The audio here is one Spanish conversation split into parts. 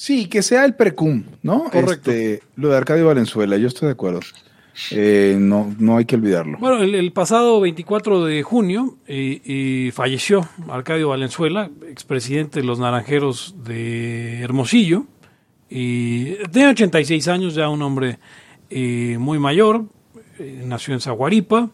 Sí, que sea el precum, ¿no? Correcto. Este, lo de Arcadio Valenzuela, yo estoy de acuerdo. Eh, no, no hay que olvidarlo. Bueno, el, el pasado 24 de junio eh, eh, falleció Arcadio Valenzuela, expresidente de los Naranjeros de Hermosillo. Y tiene 86 años, ya un hombre eh, muy mayor, eh, nació en Zaguaripa.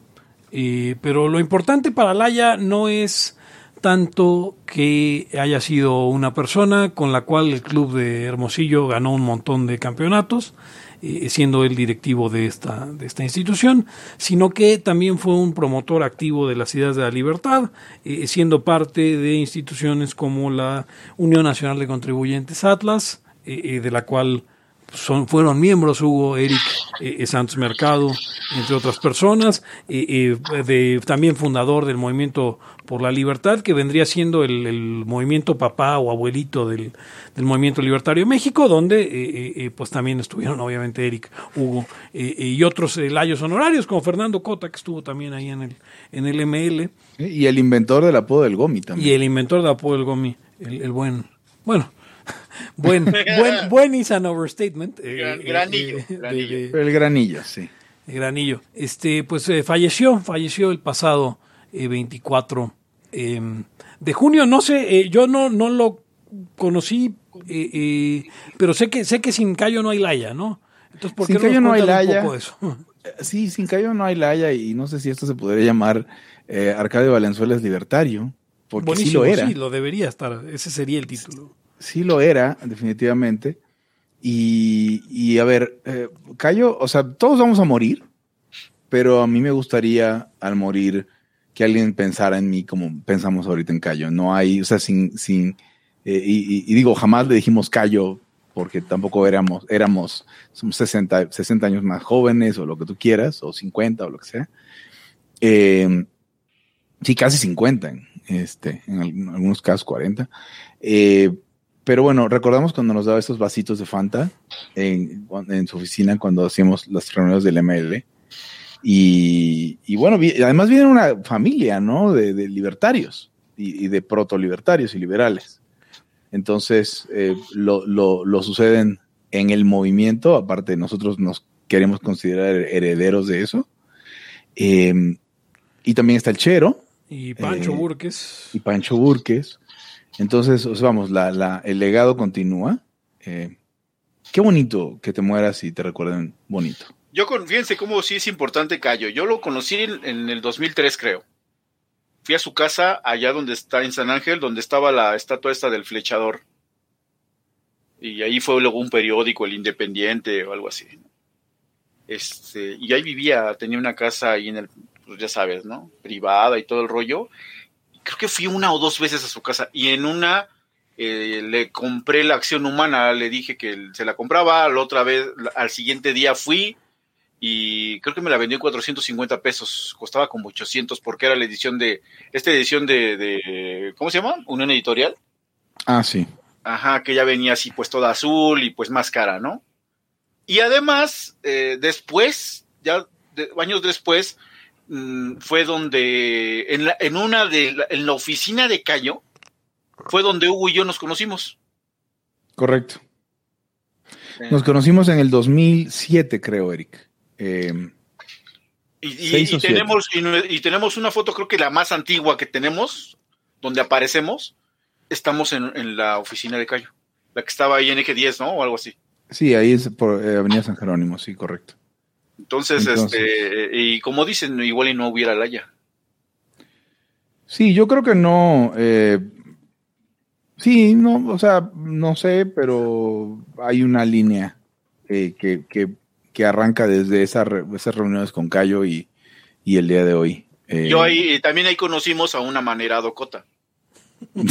pero lo importante para Laya no es tanto que haya sido una persona con la cual el club de Hermosillo ganó un montón de campeonatos, eh, siendo el directivo de esta, de esta institución, sino que también fue un promotor activo de las ideas de la libertad, eh, siendo parte de instituciones como la Unión Nacional de Contribuyentes Atlas, eh, eh, de la cual son, fueron miembros Hugo, Eric eh, eh, Santos Mercado, entre otras personas, eh, eh, de, también fundador del movimiento por la libertad, que vendría siendo el, el movimiento papá o abuelito del, del movimiento libertario de México, donde eh, eh, pues también estuvieron obviamente Eric, Hugo y otros layos honorarios, como Fernando Cota, que estuvo también ahí en el, en el ML, Y el inventor del apodo del Gomi también. y el inventor de apodo del Gomi, el, el buen, bueno, buen, buen, buen is an overstatement. eh, Gran- eh, granillo, eh, de- granillo. de- El granillo, sí. de Granillo. Este, pues eh, falleció, falleció el pasado eh, 24 eh, de junio. No sé, eh, yo no, no lo conocí, eh, eh, pero sé que sé que sin Cayo no hay Laya, ¿no? Entonces, ¿por qué Sin Cayo no hay cuentan un Laya. poco eso? Sí, sin Cayo no hay Laya y no sé si esto se podría llamar eh, Arcadio Valenzuela es libertario, porque sí Buenísimo, lo era. sí, lo debería estar. Ese sería el título. Sí lo era, definitivamente. Y, y a ver, eh, Cayo, o sea, todos vamos a morir, pero a mí me gustaría al morir que alguien pensara en mí como pensamos ahorita en Cayo. No hay, o sea, sin, sin, eh, y, digo, jamás le dijimos Cayo porque tampoco éramos, éramos, somos 60, 60 años más jóvenes o lo que tú quieras, o 50 o lo que sea. Eh, sí, casi 50, en, este, en al- en algunos casos 40. Eh, pero bueno, recordamos cuando nos daba estos vasitos de Fanta en, en su oficina cuando hacíamos las reuniones del ML. Y, y bueno, vi- además viene una familia, ¿no? De, de libertarios y, y de proto-libertarios y liberales. Entonces, eh, lo, lo, lo suceden en el movimiento, aparte nosotros nos queremos considerar herederos de eso. Eh, y también está el Chero, Y Pancho Eh, Burques. y Pancho Burques. Entonces, o sea, vamos, la, la- el legado continúa. Eh, qué bonito que te mueras y te recuerden bonito. Yo, con, fíjense cómo sí es importante Cayo. Yo lo conocí en, en el 2003, creo. Fui a su casa allá donde está, en San Ángel, donde estaba la estatua esta del flechador. Y ahí fue luego un periódico, El Independiente o algo así. Este, y ahí vivía, tenía una casa ahí en el, pues ya sabes, ¿no? Privada y todo el rollo. Creo que fui una o dos veces a su casa y en una eh, le compré la acción humana, le dije que se la compraba, la otra vez, al siguiente día fui y creo que me la vendió en 450 pesos, costaba como 800 porque era la edición de, esta edición de, de ¿cómo se llama? Unión Editorial. Ah, sí. Ajá, que ya venía así pues toda azul y pues más cara, ¿no? Y además, eh, después, ya de- años después, mm, fue donde, en, la, en una de, la, en la oficina de Cayo, fue donde Hugo y yo nos conocimos. Correcto. Eh, Nos conocimos en el 2007, creo, Eric. Eh, y, y- tenemos, y tenemos una foto, creo que la más antigua que tenemos, donde aparecemos, estamos en, en la oficina de Cayo. La que estaba ahí en Eje 10, ¿no? O algo así. sí, ahí es por eh, Avenida San Jerónimo, sí, correcto. Entonces, Entonces. este, y como dicen, igual y no hubiera Laya. Sí, yo creo que no. eh, sí, no, o sea, no sé, pero hay una línea eh, que, que, que arranca desde esa re- esas reuniones con Cayo y, y el día de hoy. Eh, Yo ahí, también ahí conocimos a una manerado Cota.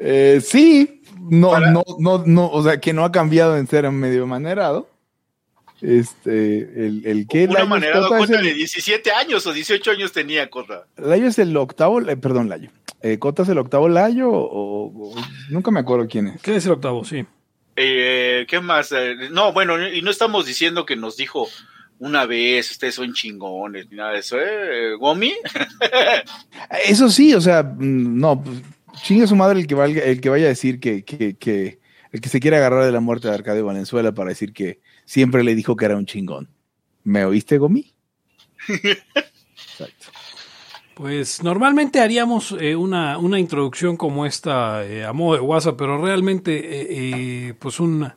eh, sí, no, Para- no, no, no, o sea, que no ha cambiado en ser medio manerado. Este, el, el que Una Layo manerado Cota es Cota el- de 17 años o 18 años tenía Cota. Layo es el octavo, eh, perdón, Layo. Eh, ¿Cota es el octavo Layo o, o- nunca me acuerdo quién es? ¿Qué es el octavo? Sí. Eh, ¿Qué más? Eh, no, bueno, y no estamos diciendo que nos dijo una vez, ustedes son chingones, ni nada de eso, ¿eh? ¿Gomi? Eso sí, o sea, mm, no, pues, chinga su madre el que, valga, el que vaya a decir que, el que se quiere agarrar de la muerte de Arcadio Valenzuela para decir que siempre le dijo que era un chingón. ¿Me oíste, Gomi? Exacto. Pues normalmente haríamos eh, una, una, introducción como esta eh, a modo de WhatsApp, pero realmente eh, eh pues un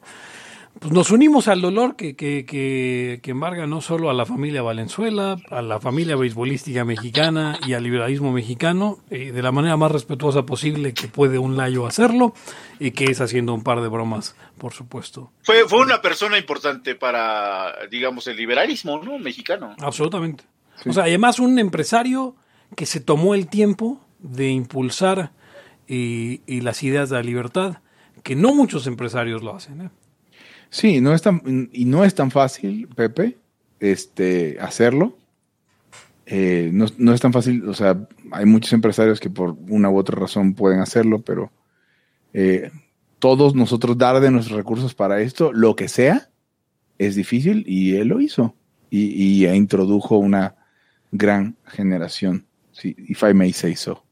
pues nos unimos al dolor que, que, que, que, embarga no solo a la familia Valenzuela, a la familia beisbolística mexicana y al liberalismo mexicano, eh, de la manera más respetuosa posible que puede un layo hacerlo, y que es haciendo un par de bromas, por supuesto. Fue, fue una persona importante para, digamos, el liberalismo ¿no? mexicano. Absolutamente. Sí. O sea, además un empresario que se tomó el tiempo de impulsar y, y las ideas de la libertad, que no muchos empresarios lo hacen. ¿eh? Sí, no es tan, y no es tan fácil, Pepe, este, hacerlo. Eh, no, no, es tan fácil, o sea, hay muchos empresarios que por una u otra razón pueden hacerlo, pero eh, todos nosotros dar de nuestros recursos para esto, lo que sea, es difícil y él lo hizo. Y, y introdujo una gran generación, sí, if I may say so.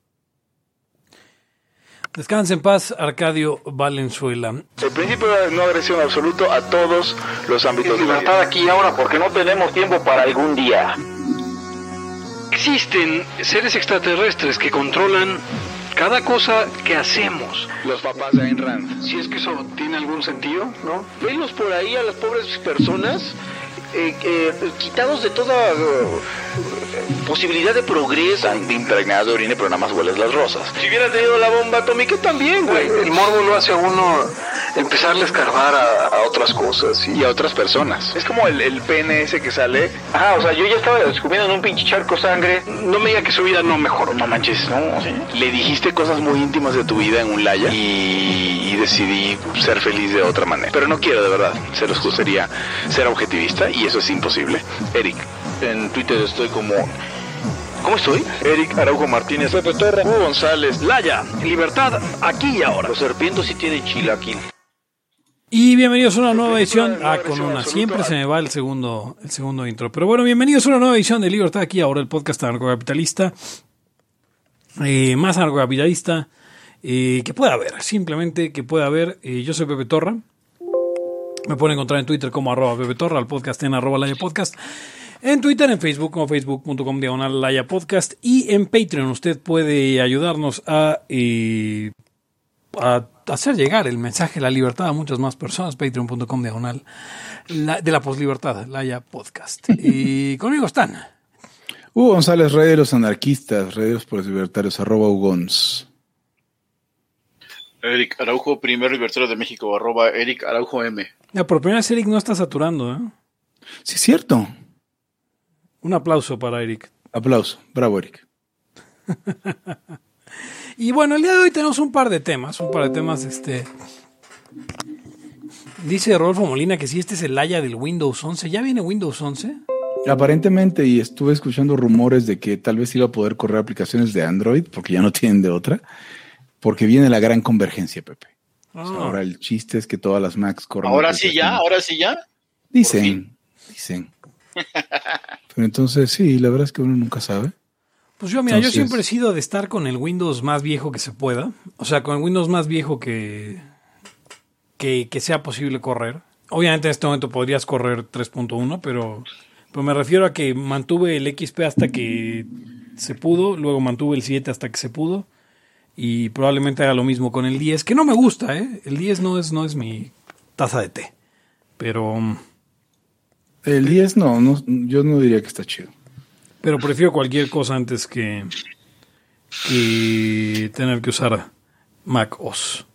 Descanse en paz, Arcadio Valenzuela. El principio de no agresión absoluto a todos los ámbitos. Libertad aquí ahora porque no tenemos tiempo para algún día. Existen seres extraterrestres que controlan cada cosa que hacemos. Los papás de Ayn Rand. Si es que eso tiene algún sentido, ¿no? Venlos por ahí a las pobres personas eh, eh, quitados de toda uh, posibilidad de progreso. Tan impregnado de orina, pero nada más hueles las rosas. Si hubiera tenido la bomba atómica también, güey. El morbo lo hace a uno empezarle a escarbar a, a otras cosas y... y... a otras personas. Es como el, el PNS que sale. Ah, o sea, yo ya estaba descubriendo en un pinche charco sangre. No me diga que su vida no mejoró. No manches, no. ¿sí? Le dijiste cosas muy íntimas de tu vida en un laya y, y decidí ser feliz de otra manera. Pero no quiero, de verdad. Se los gustaría ser objetivista y eso es imposible. Eric, en Twitter estoy como. ¿Cómo estoy? Eric Araujo Martínez, Pepe Torra, Hugo González, Laya, Libertad, aquí y ahora. Los serpientes sí tienen chilaquil. Y bienvenidos a una nueva edición. Ah, con una. Siempre se me va el segundo, el segundo intro. Pero bueno, bienvenidos a una nueva edición de Libertad aquí ahora, el podcast anarcocapitalista. Eh, más anarcocapitalista eh, que pueda haber. Simplemente que pueda haber. Eh, yo soy Pepe Torra. Me pueden encontrar en Twitter como arroba Pepe Torra, al podcast en arroba Laya Podcast. En Twitter, en Facebook, como facebook.com diagonal Laya Podcast. Y en Patreon usted puede ayudarnos a, eh, a, hacer llegar el mensaje de la libertad a muchas más personas. Patreon.com diagonal la, de la poslibertad, Laya Podcast. y conmigo están. Hugo González, Rey de los Anarquistas, Rey de los Libertarios, arroba Ugons. Eric Araujo, primer libertario de México, arroba Eric Araujo M. Ya, por primera vez Eric no está saturando, ¿eh? Sí, es cierto. Un aplauso para Eric. Aplauso. Bravo, Eric. y bueno, el día de hoy tenemos un par de temas, un par de temas, este... Dice Rodolfo Molina que si este es el Laya del Windows 11, ¿ya viene Windows 11? Aparentemente, y estuve escuchando rumores de que tal vez iba a poder correr aplicaciones de Android, porque ya no tienen de otra, porque viene la gran convergencia, Pepe. Ah. O sea, ahora el chiste es que todas las Macs corren. Ahora sí ya, ahora sí ya. Dicen, dicen. Pero entonces sí, la verdad es que uno nunca sabe. Pues yo, mira, entonces, yo siempre he sido de estar con el Windows más viejo que se pueda. O sea, con el Windows más viejo que, que, que sea posible correr. Obviamente en este momento podrías correr 3.1, pero, pero me refiero a que mantuve el XP hasta que se pudo, luego mantuve el 7 hasta que se pudo y probablemente haga lo mismo con el 10, que no me gusta, ¿eh? El 10 no es, no es mi taza de té, pero... mm, El 10 no, no, yo no diría que está chido. Pero prefiero cualquier cosa antes que, que tener que usar Mac OS.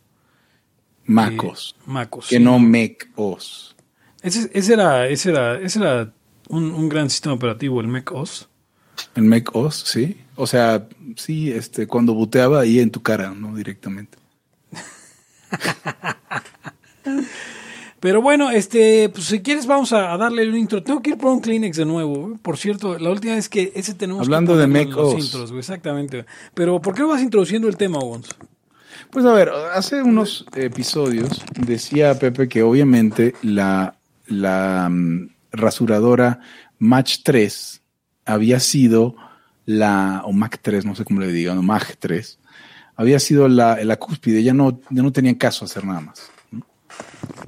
Mac OS. Eh, Mac OS. Que sí. no Mac OS. Ese, ese era, ese era, ese era un, un gran sistema operativo, el Mac OS. El Mac OS, sí. O sea, sí, este, cuando buteaba ahí en tu cara, no directamente. Pero bueno, este, pues si quieres vamos a, darle un intro. Tengo que ir por un Kleenex de nuevo. Por cierto, la última vez que ese tenemos Hablando que de en Mac los OS. intros, güey, exactamente. Pero ¿por qué vas introduciendo el tema, Gonz? Pues a ver, hace unos episodios decía Pepe que obviamente la, la mm, rasuradora Match 3 había sido la, o Mac 3, no sé cómo le digan, o Mac 3, había sido la, la cúspide, ya no, ya no tenían caso hacer nada más. ¿no?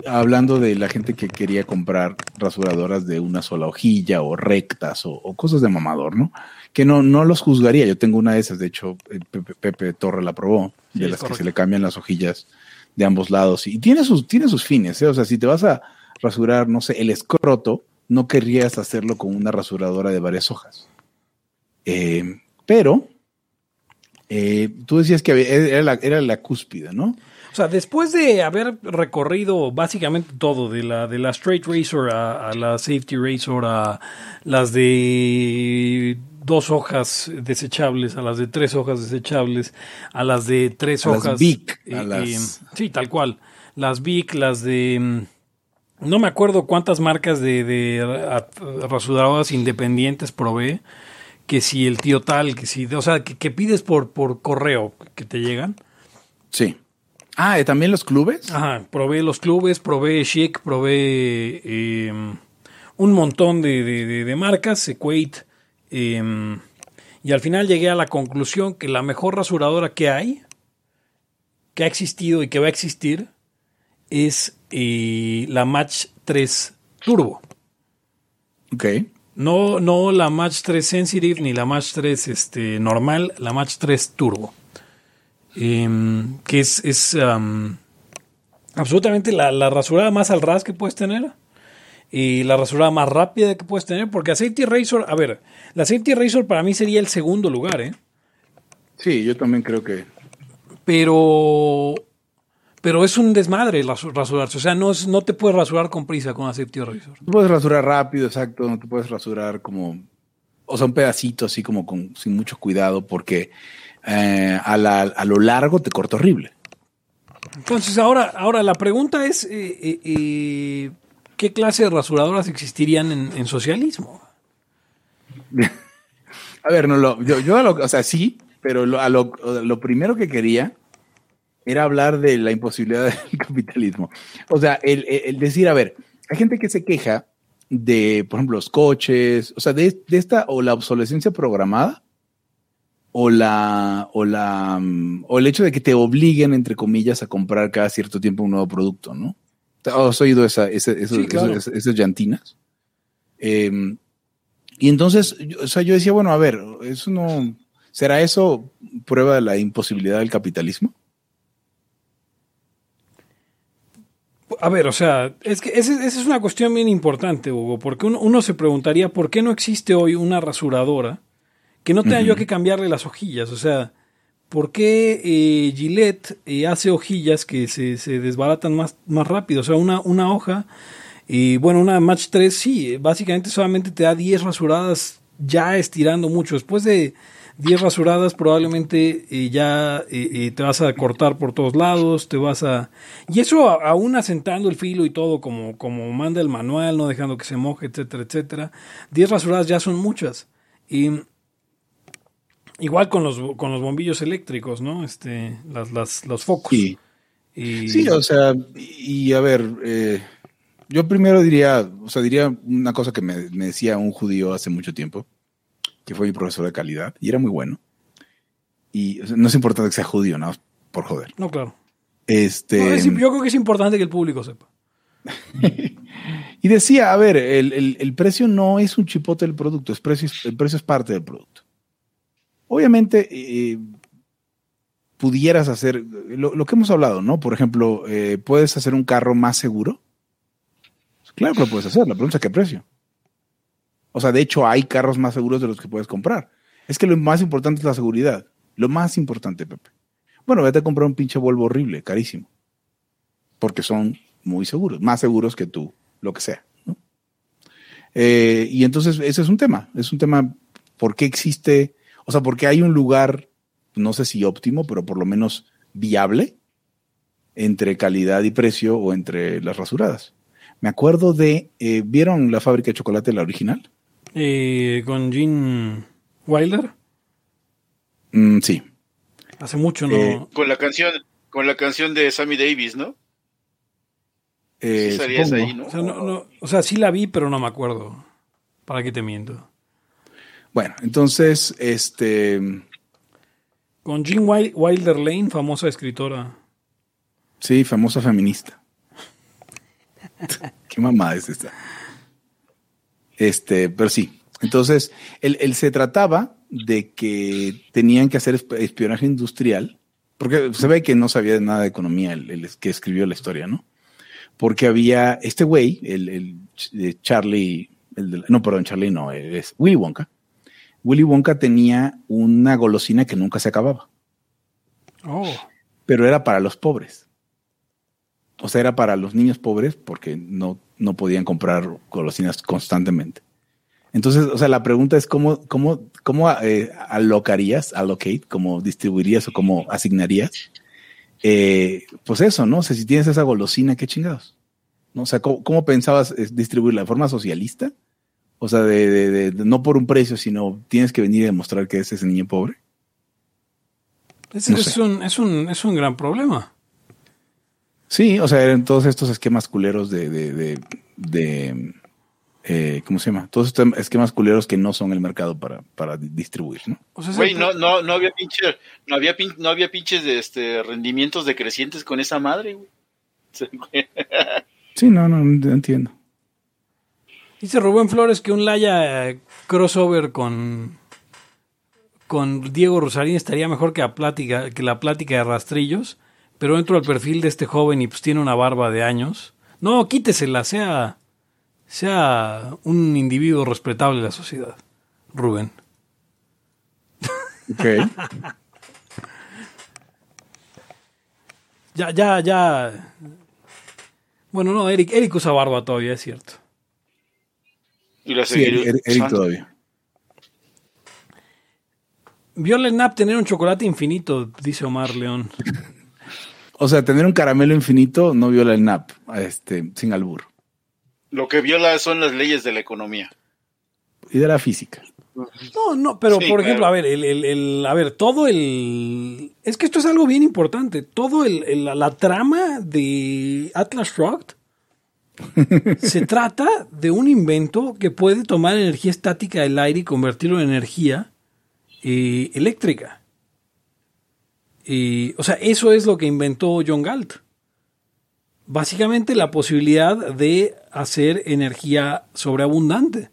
Hablando de la gente que quería comprar rasuradoras de una sola hojilla o rectas o, o cosas de mamador, ¿no? Que no, no los juzgaría. Yo tengo una de esas, de hecho, Pepe, Pepe Torre la probó, Sí, de las que se le cambian las hojillas de ambos lados. Y tiene sus, tiene sus fines, ¿eh? O sea, si te vas a rasurar, no sé, el escroto, no querrías hacerlo con una rasuradora de varias hojas. Eh, pero eh, tú decías que era la, era la cúspide, ¿no? O sea, después de haber recorrido básicamente todo, de la, de la Straight Razor a, a la Safety Razor, a las de dos hojas desechables, a las de tres hojas desechables, a las de tres A las hojas. A eh, las- eh, sí, tal cual. Las Bic, las de... No me acuerdo cuántas marcas de, de ra- rasuradoras independientes probé. Que si el tío tal, que si... O sea, que, que pides por, por correo que te llegan. Sí. Ah, ¿y también los clubes? Ajá, probé los clubes, probé Chic, probé eh, un montón de, de- de- de marcas, Equate, eh, y al final llegué a la conclusión que la mejor rasuradora que hay, que ha existido y que va a existir, es eh, la Match 3 Turbo. Ok. No, no la Match 3 Sensitive ni la Match 3 este, normal, la Match 3 Turbo. Em, que es, es am, absolutamente la, la rasurada más al ras que puedes tener. Y la rasurada más rápida que puedes tener. Porque a Safety Razor, a ver, la Safety Razor para mí sería el segundo lugar, ¿eh? Sí, yo también creo que. Pero. Pero es un desmadre rasu- rasurarse. O sea, no, es- no te puedes rasurar con prisa con Safety Razor. Tú puedes rasurar rápido, exacto. No te puedes rasurar como. O sea, un pedacito así como con, sin mucho cuidado, porque eh, a, la- a lo largo te corta horrible. Entonces, ahora, ahora la pregunta es: eh, eh, eh, ¿qué clase de rasuradoras existirían en, en socialismo? A ver, no lo, yo, yo a lo, o sea, sí, pero lo, a lo, lo primero que quería era hablar de la imposibilidad del capitalismo. O sea, el, el- decir, a ver, hay gente que se queja de, por ejemplo, los coches, o sea, de, de esta o la obsolescencia programada o la, o la, mm, o el hecho de que te obliguen, entre comillas, a comprar cada cierto tiempo un nuevo producto, ¿no? ¿Has oído esa, Sí, claro. esas llantinas? Eh, y entonces, yo- o sea, yo decía, bueno, a ver, eso no, ¿será eso prueba de la imposibilidad del capitalismo? A ver, o sea, es que esa, es una cuestión bien importante, Hugo, porque uno, uno se preguntaría por qué no existe hoy una rasuradora que no tenga yo que cambiarle las hojillas. O sea, ¿por qué eh, Gillette eh, hace hojillas que se, se desbaratan más, más rápido? O sea, una, una hoja, y bueno, una Match 3 sí, eh, básicamente solamente te da 10 rasuradas ya estirando mucho. Después de 10 rasuradas probablemente eh, ya eh, eh, te vas a cortar por todos lados, te vas a... Y eso a- aún asentando el filo y todo como, como manda el manual, no dejando que se moje, etcétera, etcétera. 10 rasuradas ya son muchas. Y igual con los, con los bombillos eléctricos, ¿no? Este, las, las, los focos. Sí. Y- Sí, o sea, y, y a ver, eh, yo primero diría, o sea, diría una cosa que me, me decía un judío hace mucho tiempo, que fue mi profesor de calidad, y era muy bueno. Y o sea, no es importante que sea judío, no, por joder. No, claro. Este, No, es- yo creo que es importante que el público sepa. y decía, a ver, el, el- el precio no es un chipote del producto, es precio, el precio es parte del producto. Obviamente, eh, pudieras hacer lo, lo que hemos hablado, ¿no? Por ejemplo, eh, ¿puedes hacer un carro más seguro? Claro que lo puedes hacer, la pregunta es qué precio. O sea, de hecho, hay carros más seguros de los que puedes comprar. Es que lo más importante es la seguridad. Lo más importante, Pepe. Bueno, vete a comprar un pinche Volvo horrible, carísimo. Porque son muy seguros, más seguros que tú, lo que sea. ¿no? Eh, y entonces, ese es un tema. Es un tema, ¿por qué existe? O sea, porque hay un lugar, no sé si óptimo, pero por lo menos viable entre calidad y precio o entre las rasuradas. Me acuerdo de, eh, ¿vieron la fábrica de chocolate, la original? Eh, con Gene Wilder. Mm, sí. Hace mucho, ¿no? Eh, Con la canción, con la canción de Sammy Davis, ¿no? Eh, Sí ahí, ¿no? O sea, no, no- o sea, sí la vi, pero no me acuerdo. ¿Para qué te miento? Bueno, entonces, este, Con Jean Wil- Wilder Lane, famosa escritora. sí, famosa feminista. Qué mamada es esta. Este, pero sí. Entonces, él, él se trataba de que tenían que hacer esp- espionaje industrial, porque se ve que no sabía de nada de economía el, el que escribió la historia, ¿no? Porque había este güey, el, el de Charlie, el de no, perdón, Charlie no, es Willy Wonka. Willy Wonka tenía una golosina que nunca se acababa Oh, pero era para los pobres. O sea, era para los niños pobres porque no, no podían comprar golosinas constantemente. Entonces, o sea, la pregunta es cómo, cómo, cómo eh, alocarías, allocate, cómo distribuirías o cómo asignarías. Eh, pues eso, ¿no? O sea, si tienes esa golosina, qué chingados. ¿No? O sea, ¿cómo, cómo pensabas eh, distribuirla? ¿De forma socialista? O sea, de, de- de- de- no por un precio, sino tienes que venir a demostrar que es ese niño pobre. No es, sé. un, es, un, es un gran problema. Sí, o sea, eran todos estos esquemas culeros de, de, de, de, eh, ¿cómo se llama? Todos estos esquemas culeros que no son el mercado para, para di- distribuir, ¿no? O sea, Güey, no, no, no había pinche, no había pin- no había pinches de este rendimientos decrecientes con esa madre, güey. Sí, no, no, no entiendo. Dice Rubén Flores que un Laya crossover con, con Diego Rosarín estaría mejor que la plática, que la plática de rastrillos, pero entro al perfil de este joven y pues tiene una barba de años. No, quítesela, sea, sea un individuo respetable de la sociedad, Rubén. Ok. Ya, ya, ya. Bueno, no, Eric, Eric usa barba todavía, es cierto. Y la Sí, Eric, todavía. Viola el Nap tener un chocolate infinito, dice Omar León. O sea, tener un caramelo infinito no viola el NAP, este, sin albur. Lo que viola son las leyes de la economía. Y de la física. No, no, pero Sí, por ejemplo, claro. a ver, el, el- el- a ver, todo el, es que esto es algo bien importante. Todo el, el- la, la trama de Atlas Shrugged se trata de un invento que puede tomar energía estática del aire y convertirlo en energía eh, eléctrica. Y, o sea, eso es lo que inventó John Galt. Básicamente la posibilidad de hacer energía sobreabundante.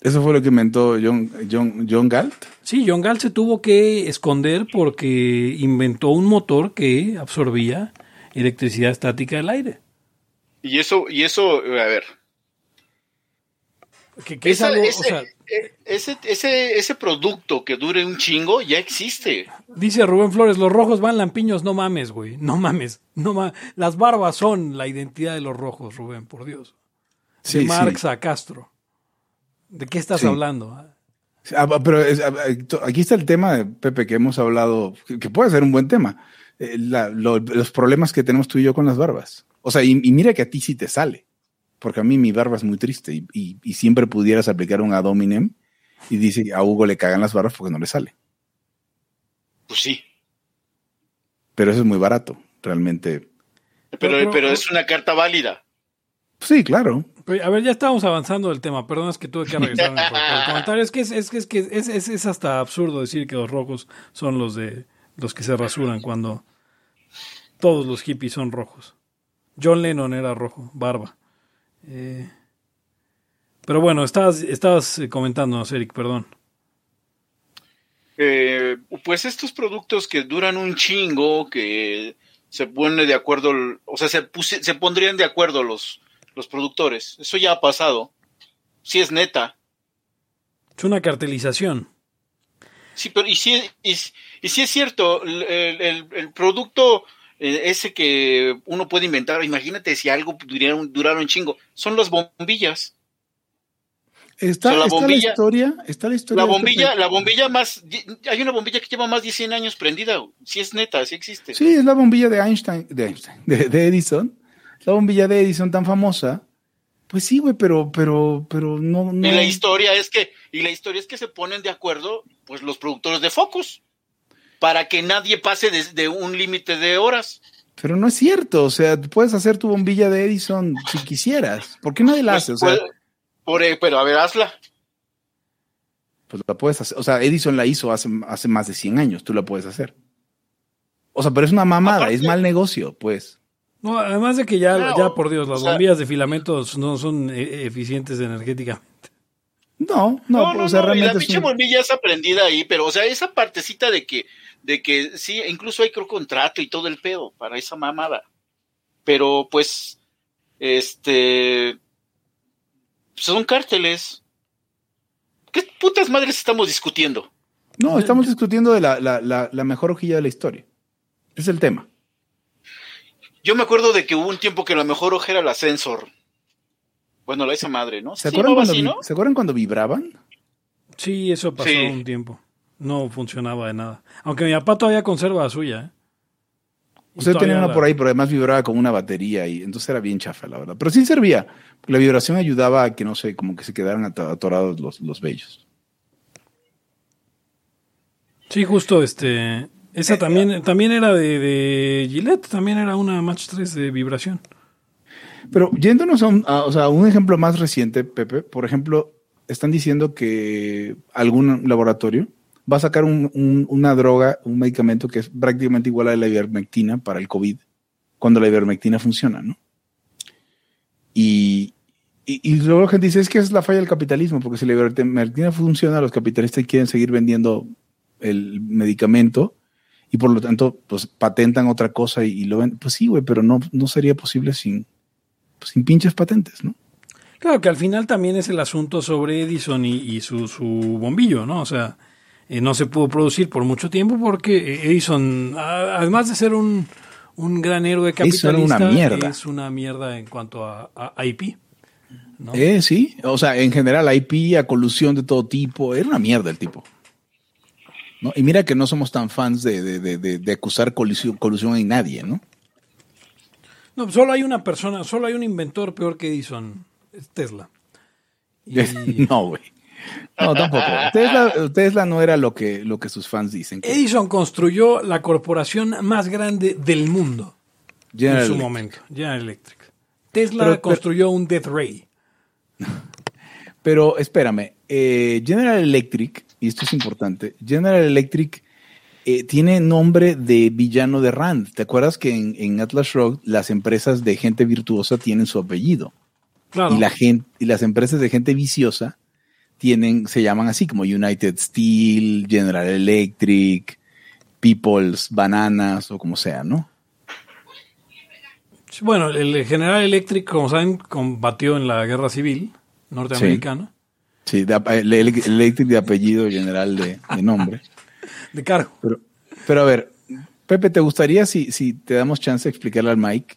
Eso fue lo que inventó John, John, John Galt. Sí, John Galt se tuvo que esconder porque inventó un motor que absorbía electricidad estática del aire. Y eso, y eso, a ver, Que, que es algo, ese, o sea, ese, ese, ese producto que dure un chingo ya existe. dice Rubén Flores, los rojos van lampiños, no mames, güey, no mames, no ma- las barbas son la identidad de los rojos, Rubén, por Dios. Sí, de sí. Marx a Castro. ¿De qué estás Sí. hablando? Ah, pero es- ah, ah, aquí está el tema de Pepe que hemos hablado, que, que puede ser un buen tema. Eh, la- lo- los problemas que tenemos tú y yo con las barbas. O sea, y, y mira que a ti sí te sale, porque a mí mi barba es muy triste y, y- y siempre pudieras aplicar un ad hominem y dice a Hugo le cagan las barbas porque no le sale. Pues sí. Pero eso es muy barato, realmente. Pero, Pero- pero es una carta válida. Sí, claro. A ver, ya estábamos avanzando del tema. Perdón, es que tuve que regresarme por, por el comentario. Es que, es, es que, es, que es, es- es hasta absurdo decir que los rojos son los de los que se rasuran cuando todos los hippies son rojos. John Lennon era rojo, barba. Eh, pero bueno, estabas, estabas eh, comentándonos, Eric, perdón. Eh, pues estos productos que duran un chingo, que se pone de acuerdo, o sea, se, puse- se pondrían de acuerdo los, los productores. Eso ya ha pasado. Sí es neta. Es una cartelización. Sí, pero y si, y, y si es cierto, el, el- el producto ese que uno puede inventar, imagínate si algo durara un, durara un chingo, son las bombillas. Está, O sea, la está bombilla- la historia, está la historia. La de bombilla, la bombilla más, hay una bombilla que lleva más de 100 años prendida. Si es neta, si existe. Sí, es la bombilla de Einstein, de Einstein, de, de Edison. La bombilla de Edison tan famosa. Pues sí, güey, pero, pero, pero no, no. Y la historia es que, y la historia es que se ponen de acuerdo, pues los productores de focos, para que nadie pase de, de un límite de horas. Pero no es cierto, o sea, puedes hacer tu bombilla de Edison si quisieras. ¿Por qué nadie la Pues, hace? O sea, Por, eh, pero a ver, hazla. Pues la puedes hacer. O sea, Edison la hizo hace, hace más de 100 años. Tú la puedes hacer. O sea, pero es una mamada, Aparte- es mal negocio, pues. No, además de que ya, ya por Dios, las o sea- bombillas de filamentos no son eh, eficientes energéticamente. No, no, No, no, o sea, no, la pinche un- bombilla es aprendida ahí, pero, o sea, esa partecita de que, de que sí, incluso hay creo contrato y todo el pedo para esa mamada. Pero, pues, este, son cárteles. ¿Qué putas madres estamos discutiendo? No, estamos discutiendo de la, la, la, la mejor hojilla de la historia. Es el tema. Yo me acuerdo de que hubo un tiempo que la mejor hoja era la Sensor. Bueno, la esa madre, ¿no? ¿Se ¿Se acuerdan, cuando, así, no? ¿Se acuerdan cuando vibraban? Sí, eso pasó Sí. un tiempo. No funcionaba de nada. Aunque mi papá todavía conserva la suya. ¿eh? Usted tenía una la- por ahí, pero además vibraba con una batería y entonces era bien chafa, la verdad. Pero sí servía. La vibración ayudaba a que, no sé, como que se quedaran ato- atorados los, los vellos. Sí, justo este. Eh, Esa también, también era de, de Gillette, también era una Match 3 de vibración. Pero yéndonos a un, a- o sea, un ejemplo más reciente, Pepe, por ejemplo, están diciendo que algún laboratorio va a sacar un- un- una droga, un medicamento que es prácticamente igual a la ivermectina para el COVID, cuando la ivermectina funciona, ¿no? Y, y, luego la gente dice, es que es la falla del capitalismo, porque si la ivermectina funciona, los capitalistas quieren seguir vendiendo el medicamento y por lo tanto, pues patentan otra cosa y, lo ven. Pues sí, güey, pero no, no sería posible sin, sin pinches patentes, ¿no? Claro que al final también es el asunto sobre Edison y, y su, su bombillo, ¿no? O sea, eh, no se pudo producir por mucho tiempo porque eh, Edison, además de ser un, un gran héroe Edison capitalista, una mierda. es una mierda en cuanto a, a IP. ¿no? Eh, sí, o sea, en general IP, a colusión de todo tipo, era una mierda el tipo. ¿No? Y mira que no somos tan fans de, de, de, de- de acusar colusión, colusión en nadie, ¿no? No, solo hay una persona, solo hay un inventor peor que Edison, es Tesla. Y- no, güey. No, tampoco. Tesla, Tesla no era lo que, lo que sus fans dicen. que- Edison construyó la corporación más grande del mundo General en su Electric. momento, General Electric. Tesla Pero- pero- construyó un Death Ray. Pero espérame, eh, General Electric, y esto es importante, General Electric eh, tiene nombre de villano de Rand. ¿Te acuerdas que en, en Atlas Shrugged las empresas de gente virtuosa tienen su apellido? Claro. Y, la gente, y las empresas de gente viciosa tienen, se llaman así como United Steel, General Electric, People's Bananas o como sea, ¿no? Bueno, el General Electric, como saben, combatió en la guerra civil norteamericana. Sí, de, el- el- Electric de apellido, General de, de nombre. De cargo. Pero, pero a ver, Pepe, ¿te gustaría si, si te damos chance de explicarle al Mike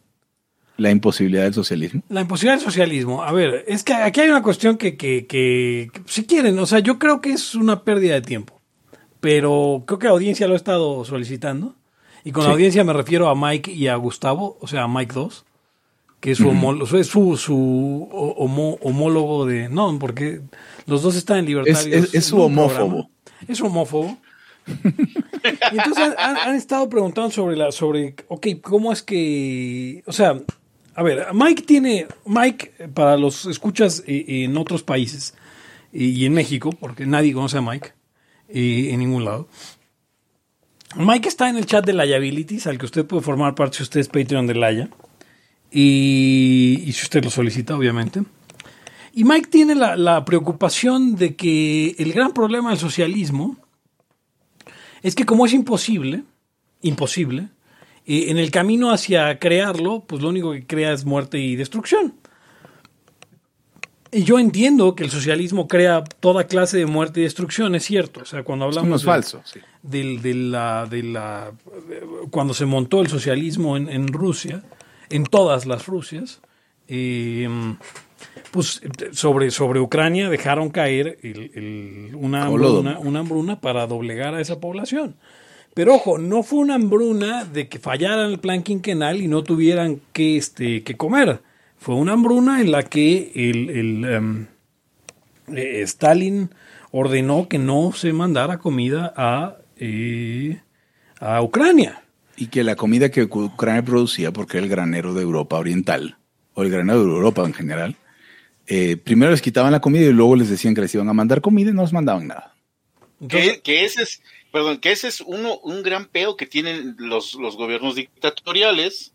la imposibilidad del socialismo? La imposibilidad del socialismo. A ver, es que aquí hay una cuestión que, que, que, que si quieren, o sea, yo creo que es una pérdida de tiempo. Pero creo que la audiencia lo ha estado solicitando. Y con la audiencia me refiero a Mike y a Gustavo, o sea, a Mike 2, que es su, homólogo, es su, su homo- homólogo de... No, porque los dos están en libertarios. Es- es- es su homófobo. programa. Es homófobo. Y entonces han estado preguntando sobre la, sobre, ok, ¿cómo es que, o sea, a ver, Mike tiene, Mike, eh, para los escuchas eh, en otros países y en México, porque nadie conoce a Mike en ningún lado. Mike está en el chat de Liabilities, al que usted puede formar parte si usted es Patreon de Laya. Y, y si usted lo solicita, obviamente. Y Mike tiene la preocupación de que el gran problema del socialismo es que como es imposible, imposible, eh, en el camino hacia crearlo, pues lo único que crea es muerte y destrucción. Y yo entiendo que el socialismo crea toda clase de muerte y destrucción, es cierto. O sea, cuando hablamos no es de- falso. sí. del- de la, de la, cuando se montó el socialismo en, en Rusia, en todas las Rusias, eh, pues sobre, sobre Ucrania dejaron caer el- el- una, hambruna, una hambruna para doblegar a esa población. Pero ojo, no fue una hambruna de que fallaran el plan quinquenal y no tuvieran que, este, que comer. Fue una hambruna en la que el, el, em, eh, Stalin ordenó que no se mandara comida a, eh, a Ucrania. Y que la comida que Ucrania producía, porque era el granero de Europa Oriental, o el granero de Europa en general, eh, primero les quitaban la comida y luego les decían que les iban a mandar comida y no les mandaban nada. Entonces, que, que ese es, perdón, que ese es uno, un gran pedo que tienen los, los gobiernos dictatoriales,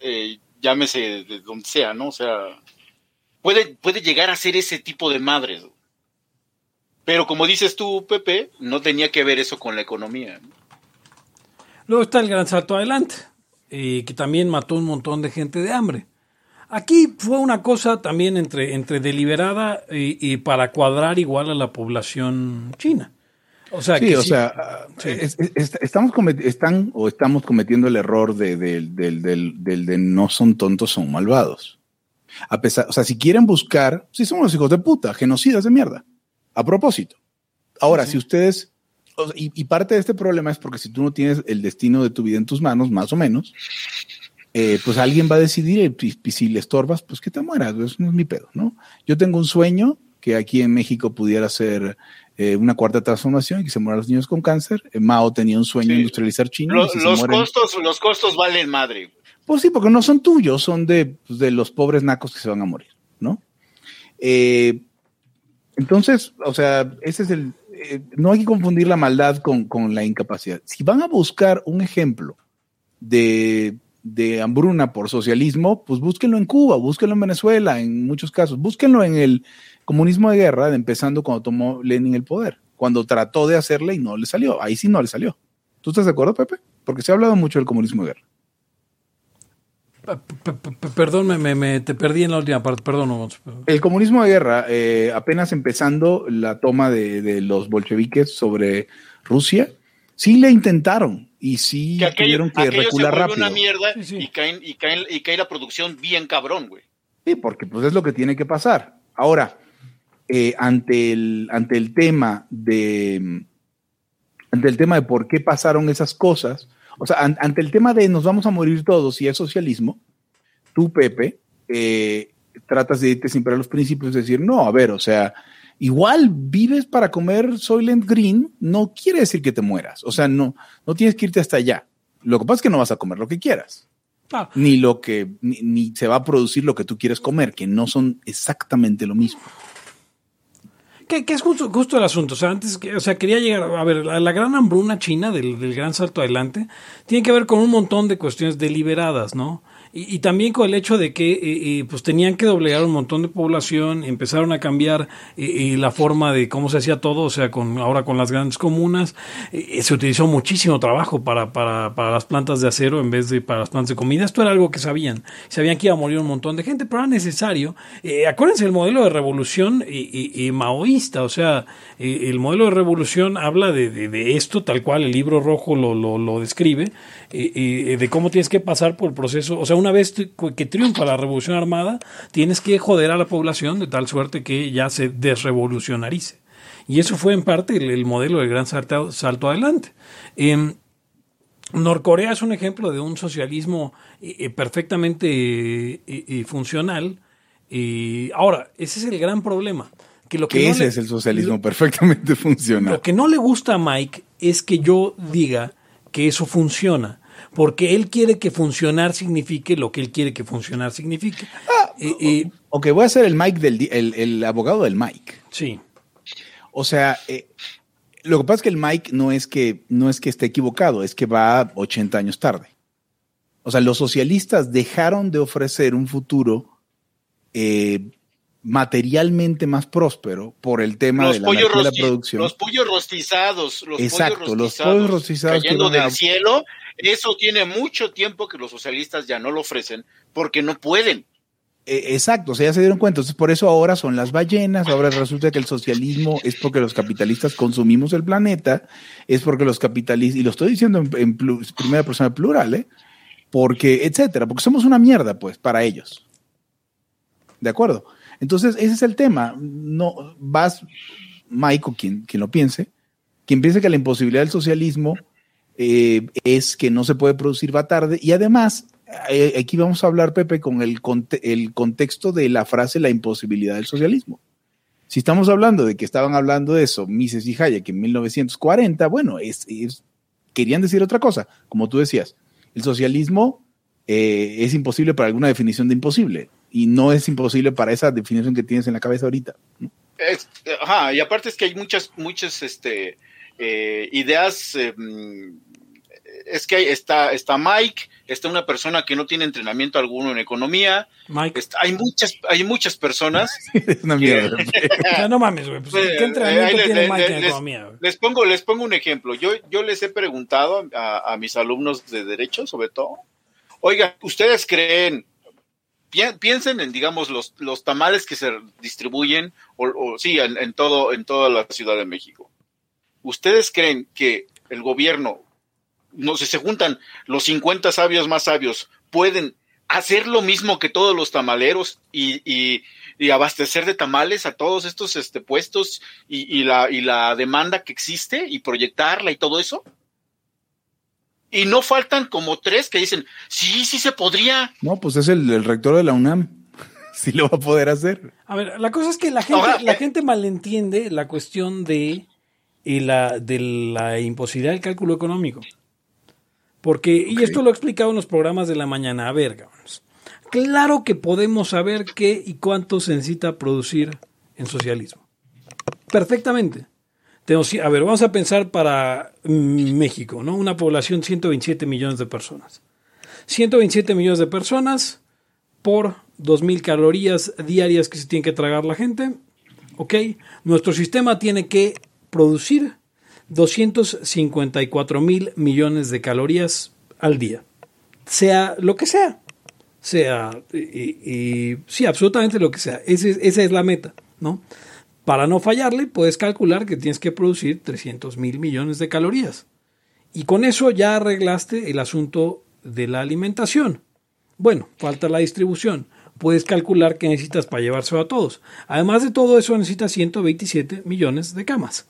eh, llámese de donde sea, ¿no? O sea, puede, puede llegar a ser ese tipo de madres. Pero como dices tú, Pepe, no tenía que ver eso con la economía. ¿no? Luego está el gran salto adelante, eh, que también mató un montón de gente de hambre. Aquí fue una cosa también entre, entre deliberada y para cuadrar igual a la población china. O sea, Sí, que o sí- sea, Sí. es- es- es- estamos están o estamos cometiendo el error de, de- del de no son tontos, son malvados. A pesar, o sea, si quieren buscar, si son los hijos de puta, genocidas de mierda. A propósito. Ahora, si ustedes, y, y parte de este problema es porque si tú no tienes el destino de tu vida en tus manos, más o menos, eh, pues alguien va a decidir, y, y- si le estorbas, pues que te mueras, eso no es mi pedo, ¿no? Yo tengo un sueño que aquí en México pudiera ser eh, una cuarta transformación y que se mueran los niños con cáncer. Eh, Mao tenía un sueño Sí. de industrializar China. Y los, costos, los costos valen madre. pues sí, porque no son tuyos, son de, pues, de los pobres nacos que se van a morir, ¿no? Eh, entonces, o sea, ese es el. eh, no hay que confundir la maldad con, con la incapacidad. Si van a buscar un ejemplo de, de hambruna por socialismo, pues búsquenlo en Cuba, búsquenlo en Venezuela, en muchos casos, búsquenlo en el comunismo de guerra, empezando cuando tomó Lenin el poder, cuando trató de hacerle y no le salió. Ahí sí no le salió. ¿Tú estás de acuerdo, Pepe? Porque se ha hablado mucho del comunismo de guerra. P- Perdón, me, me- me- te perdí en la última parte, perdón. El comunismo de guerra, eh, apenas empezando la toma de, de los bolcheviques sobre Rusia, sí le intentaron y sí Que aquello, tuvieron que se recular rápido. una mierda Sí, sí. Y, caen, y, caen, y cae la producción bien cabrón, güey. Sí, porque pues es lo que tiene que pasar. Ahora, eh, ante, el, ante el tema de ante el tema de por qué pasaron esas cosas, o sea, an- ante el tema de nos vamos a morir todos y es socialismo, tú, Pepe, eh, tratas de irte siempre a los principios, de decir, no, a ver, o sea, igual vives para comer Soylent Green, no quiere decir que te mueras, o sea, no, no tienes que irte hasta allá. Lo que pasa es que no vas a comer lo que quieras Ah, ni lo que ni, ni se va a producir lo que tú quieres comer, que no son exactamente lo mismo. Que, es justo, justo el asunto. O sea, antes, o sea, quería llegar a ver, la, la gran hambruna china del, del gran salto adelante tiene que ver con un montón de cuestiones deliberadas, ¿no? Y, también con el hecho de que eh, eh, pues tenían que doblegar un montón de población, empezaron a cambiar eh, eh, la forma de cómo se hacía todo, o sea, con ahora con las grandes comunas, se utilizó muchísimo trabajo para, para, para las plantas de acero en vez de para las plantas de comida. Esto era algo que sabían, sabían que iba a morir un montón de gente, pero era necesario. Acuérdense el modelo de revolución y, y- maoísta, o sea, el modelo de revolución habla de, de- esto tal cual el libro rojo lo, lo, lo describe, de cómo tienes que pasar por el proceso, o sea, una vez que triunfa la revolución armada, tienes que joder a la población de tal suerte que ya se desrevolucionarice. Y eso fue en parte el, el modelo del gran salto, salto adelante. Em, Norcorea es un ejemplo de un socialismo eh, eh, perfectamente eh, eh, funcional. Y ahora, ese es el gran problema. Que lo que Que no ese le- es el socialismo perfectamente funcional. lo que no le gusta a Mike es que yo diga que eso funciona, porque él quiere que funcionar signifique lo que él quiere que funcionar signifique. Eh, eh, Ok, voy a ser el Mike del el, el abogado del Mike. sí, O sea, eh, lo que pasa es que el Mike no es que no es que esté equivocado, es que va 80 años tarde. O sea, los socialistas dejaron de ofrecer un futuro eh, materialmente más próspero por el tema Los de la, de producción. los pollos rostizados, los Exacto, pollos los rostizados, pollos rostizados cayendo a- del cielo, eso tiene mucho tiempo que los socialistas ya no lo ofrecen porque no pueden. Eh, Exacto, o sea, ya se dieron cuenta. Entonces, por eso ahora son las ballenas. Ahora resulta que el socialismo es porque los capitalistas consumimos el planeta, es porque los capitalistas, y lo estoy diciendo en, primera persona plural, ¿eh? Porque, etcétera, porque somos una mierda, pues, para ellos. ¿De acuerdo? Entonces, ese es el tema. No vas, Mike, o quien, quien lo piense, quien piense que la imposibilidad del socialismo eh, es que no se puede producir va tarde. Y además, eh, aquí vamos a hablar, Pepe, con el, conte- el contexto de la frase la imposibilidad del socialismo. Si estamos hablando de que estaban hablando de eso, Mises y Hayek en 1940, bueno, es- querían decir otra cosa, como tú decías. El socialismo eh, es imposible para alguna definición de imposible. Y no es imposible para esa definición que tienes en la cabeza ahorita. ¿no? Es- ajá, y aparte es que hay muchas, muchas este, eh, ideas. eh, mm, es que hay- está, está Mike, está una persona que no tiene entrenamiento alguno en economía. Mike. está- hay muchas, hay muchas personas. es una mierda. No mames, güey. Pues, Eh, ¿Qué entrenamiento ahí le- tiene Mike en les- economía? Les pongo, les pongo un ejemplo. Yo, yo les he preguntado a, a mis alumnos de derecho, sobre todo. Oiga, ¿ustedes creen? Pi- Piensen en, digamos, los, los tamales que se distribuyen, o, o sí, en, en todo, en toda la Ciudad de México. ¿Ustedes creen que el gobierno, no sé, se juntan los 50 sabios más sabios, pueden hacer lo mismo que todos los tamaleros y, y- y abastecer de tamales a todos estos este, puestos y la, y la demanda que existe y proyectarla y todo eso? Y no faltan como tres que dicen, sí, sí se podría. No, pues es el, el rector de la UNAM. Sí lo va a poder hacer. A ver, la cosa es que la gente, Ahora, la eh. gente malentiende la cuestión de, la, de la imposibilidad del cálculo económico. Porque, y esto lo he explicado en los programas de la mañana, a ver, cabrones. Claro que podemos saber qué y cuánto se necesita producir en socialismo. Perfectamente. Tenemos, a ver, vamos a pensar para mm, México, ¿no? Una población de 127 millones de personas. 127 millones de personas por 2.000 calorías diarias que se tiene que tragar la gente. ¿Ok? Nuestro sistema tiene que producir 254 mil millones de calorías al día. Sea lo que sea. Sea, y, sí, absolutamente lo que sea. Esa es la meta, ¿no? Para no fallarle, puedes calcular que tienes que producir 300 mil millones de calorías. Y con eso ya arreglaste el asunto de la alimentación. Bueno, falta la distribución. Puedes calcular que necesitas para llevárselo a todos. Además de todo eso, necesitas 127 millones de camas.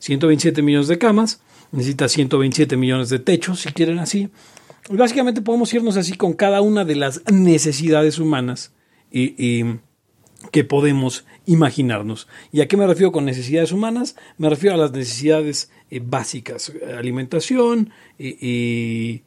127 millones de camas, necesitas 127 millones de techos, si quieren así. Básicamente podemos irnos así con cada una de las necesidades humanas y, y que podemos imaginarnos. ¿Y a qué me refiero con necesidades humanas? Me refiero a las necesidades eh, básicas, eh, alimentación y, y,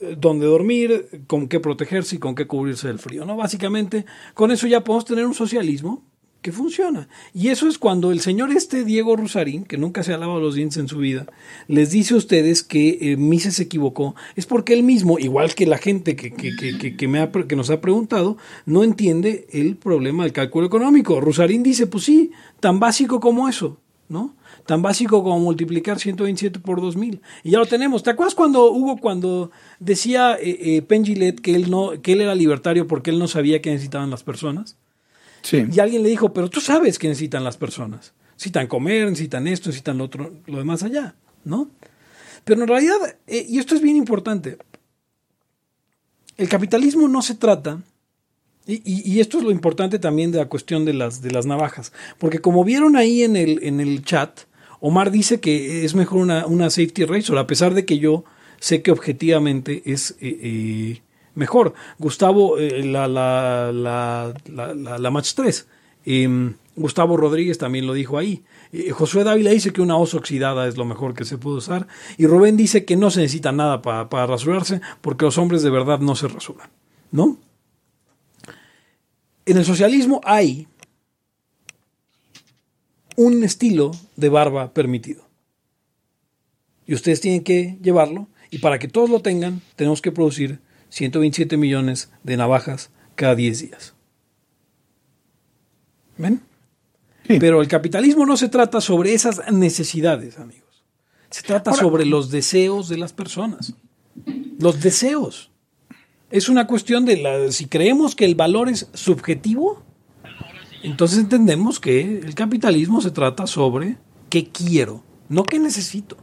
eh, dónde dormir, con qué protegerse y con qué cubrirse del frío. ¿no? Básicamente, con eso ya podemos tener un socialismo que funciona. Y eso es cuando el señor este Diego Rusarín, que nunca se ha lavado los dientes en su vida, les dice a ustedes que eh, Mises se equivocó, es porque él mismo, igual que la gente que, que, que, que- que me ha que nos ha preguntado, no entiende el problema del cálculo económico. Rusarín dice, pues sí, tan básico como eso, ¿no? Tan básico como multiplicar 127 por 2000. Y ya lo tenemos. ¿Te acuerdas cuando Hugo, cuando decía eh, eh, que él, no, que él era libertario porque él no sabía qué necesitaban las personas? Y alguien le dijo, pero tú sabes que necesitan las personas. Necesitan comer, necesitan esto, necesitan lo otro, lo demás allá, ¿no? Pero en realidad, eh, y esto es bien importante, el capitalismo no se trata, y, y- y esto es lo importante también de la cuestión de las, de las navajas, porque como vieron ahí en el, en el chat, Omar dice que es mejor una, una safety razor, a pesar de que yo sé que objetivamente es eh, eh, mejor. Gustavo, eh, la, la, la, la, Match 3. em, Gustavo Rodríguez también lo dijo ahí. Eh, Josué Dávila dice que una osa oxidada es lo mejor que se puede usar. Y Rubén dice que no se necesita nada pa- para rasurarse porque los hombres de verdad no se rasuran. ¿No? En el socialismo hay un estilo de barba permitido. Y ustedes tienen que llevarlo. Y para que todos lo tengan, tenemos que producir 127 millones de navajas cada 10 días. ¿Ven? Sí. Pero el capitalismo no se trata sobre esas necesidades, amigos. Se trata Ahora- sobre los deseos de las personas. Los deseos. Es una cuestión de la, si creemos que el valor es subjetivo, entonces entendemos que el capitalismo se trata sobre qué quiero, no qué necesito.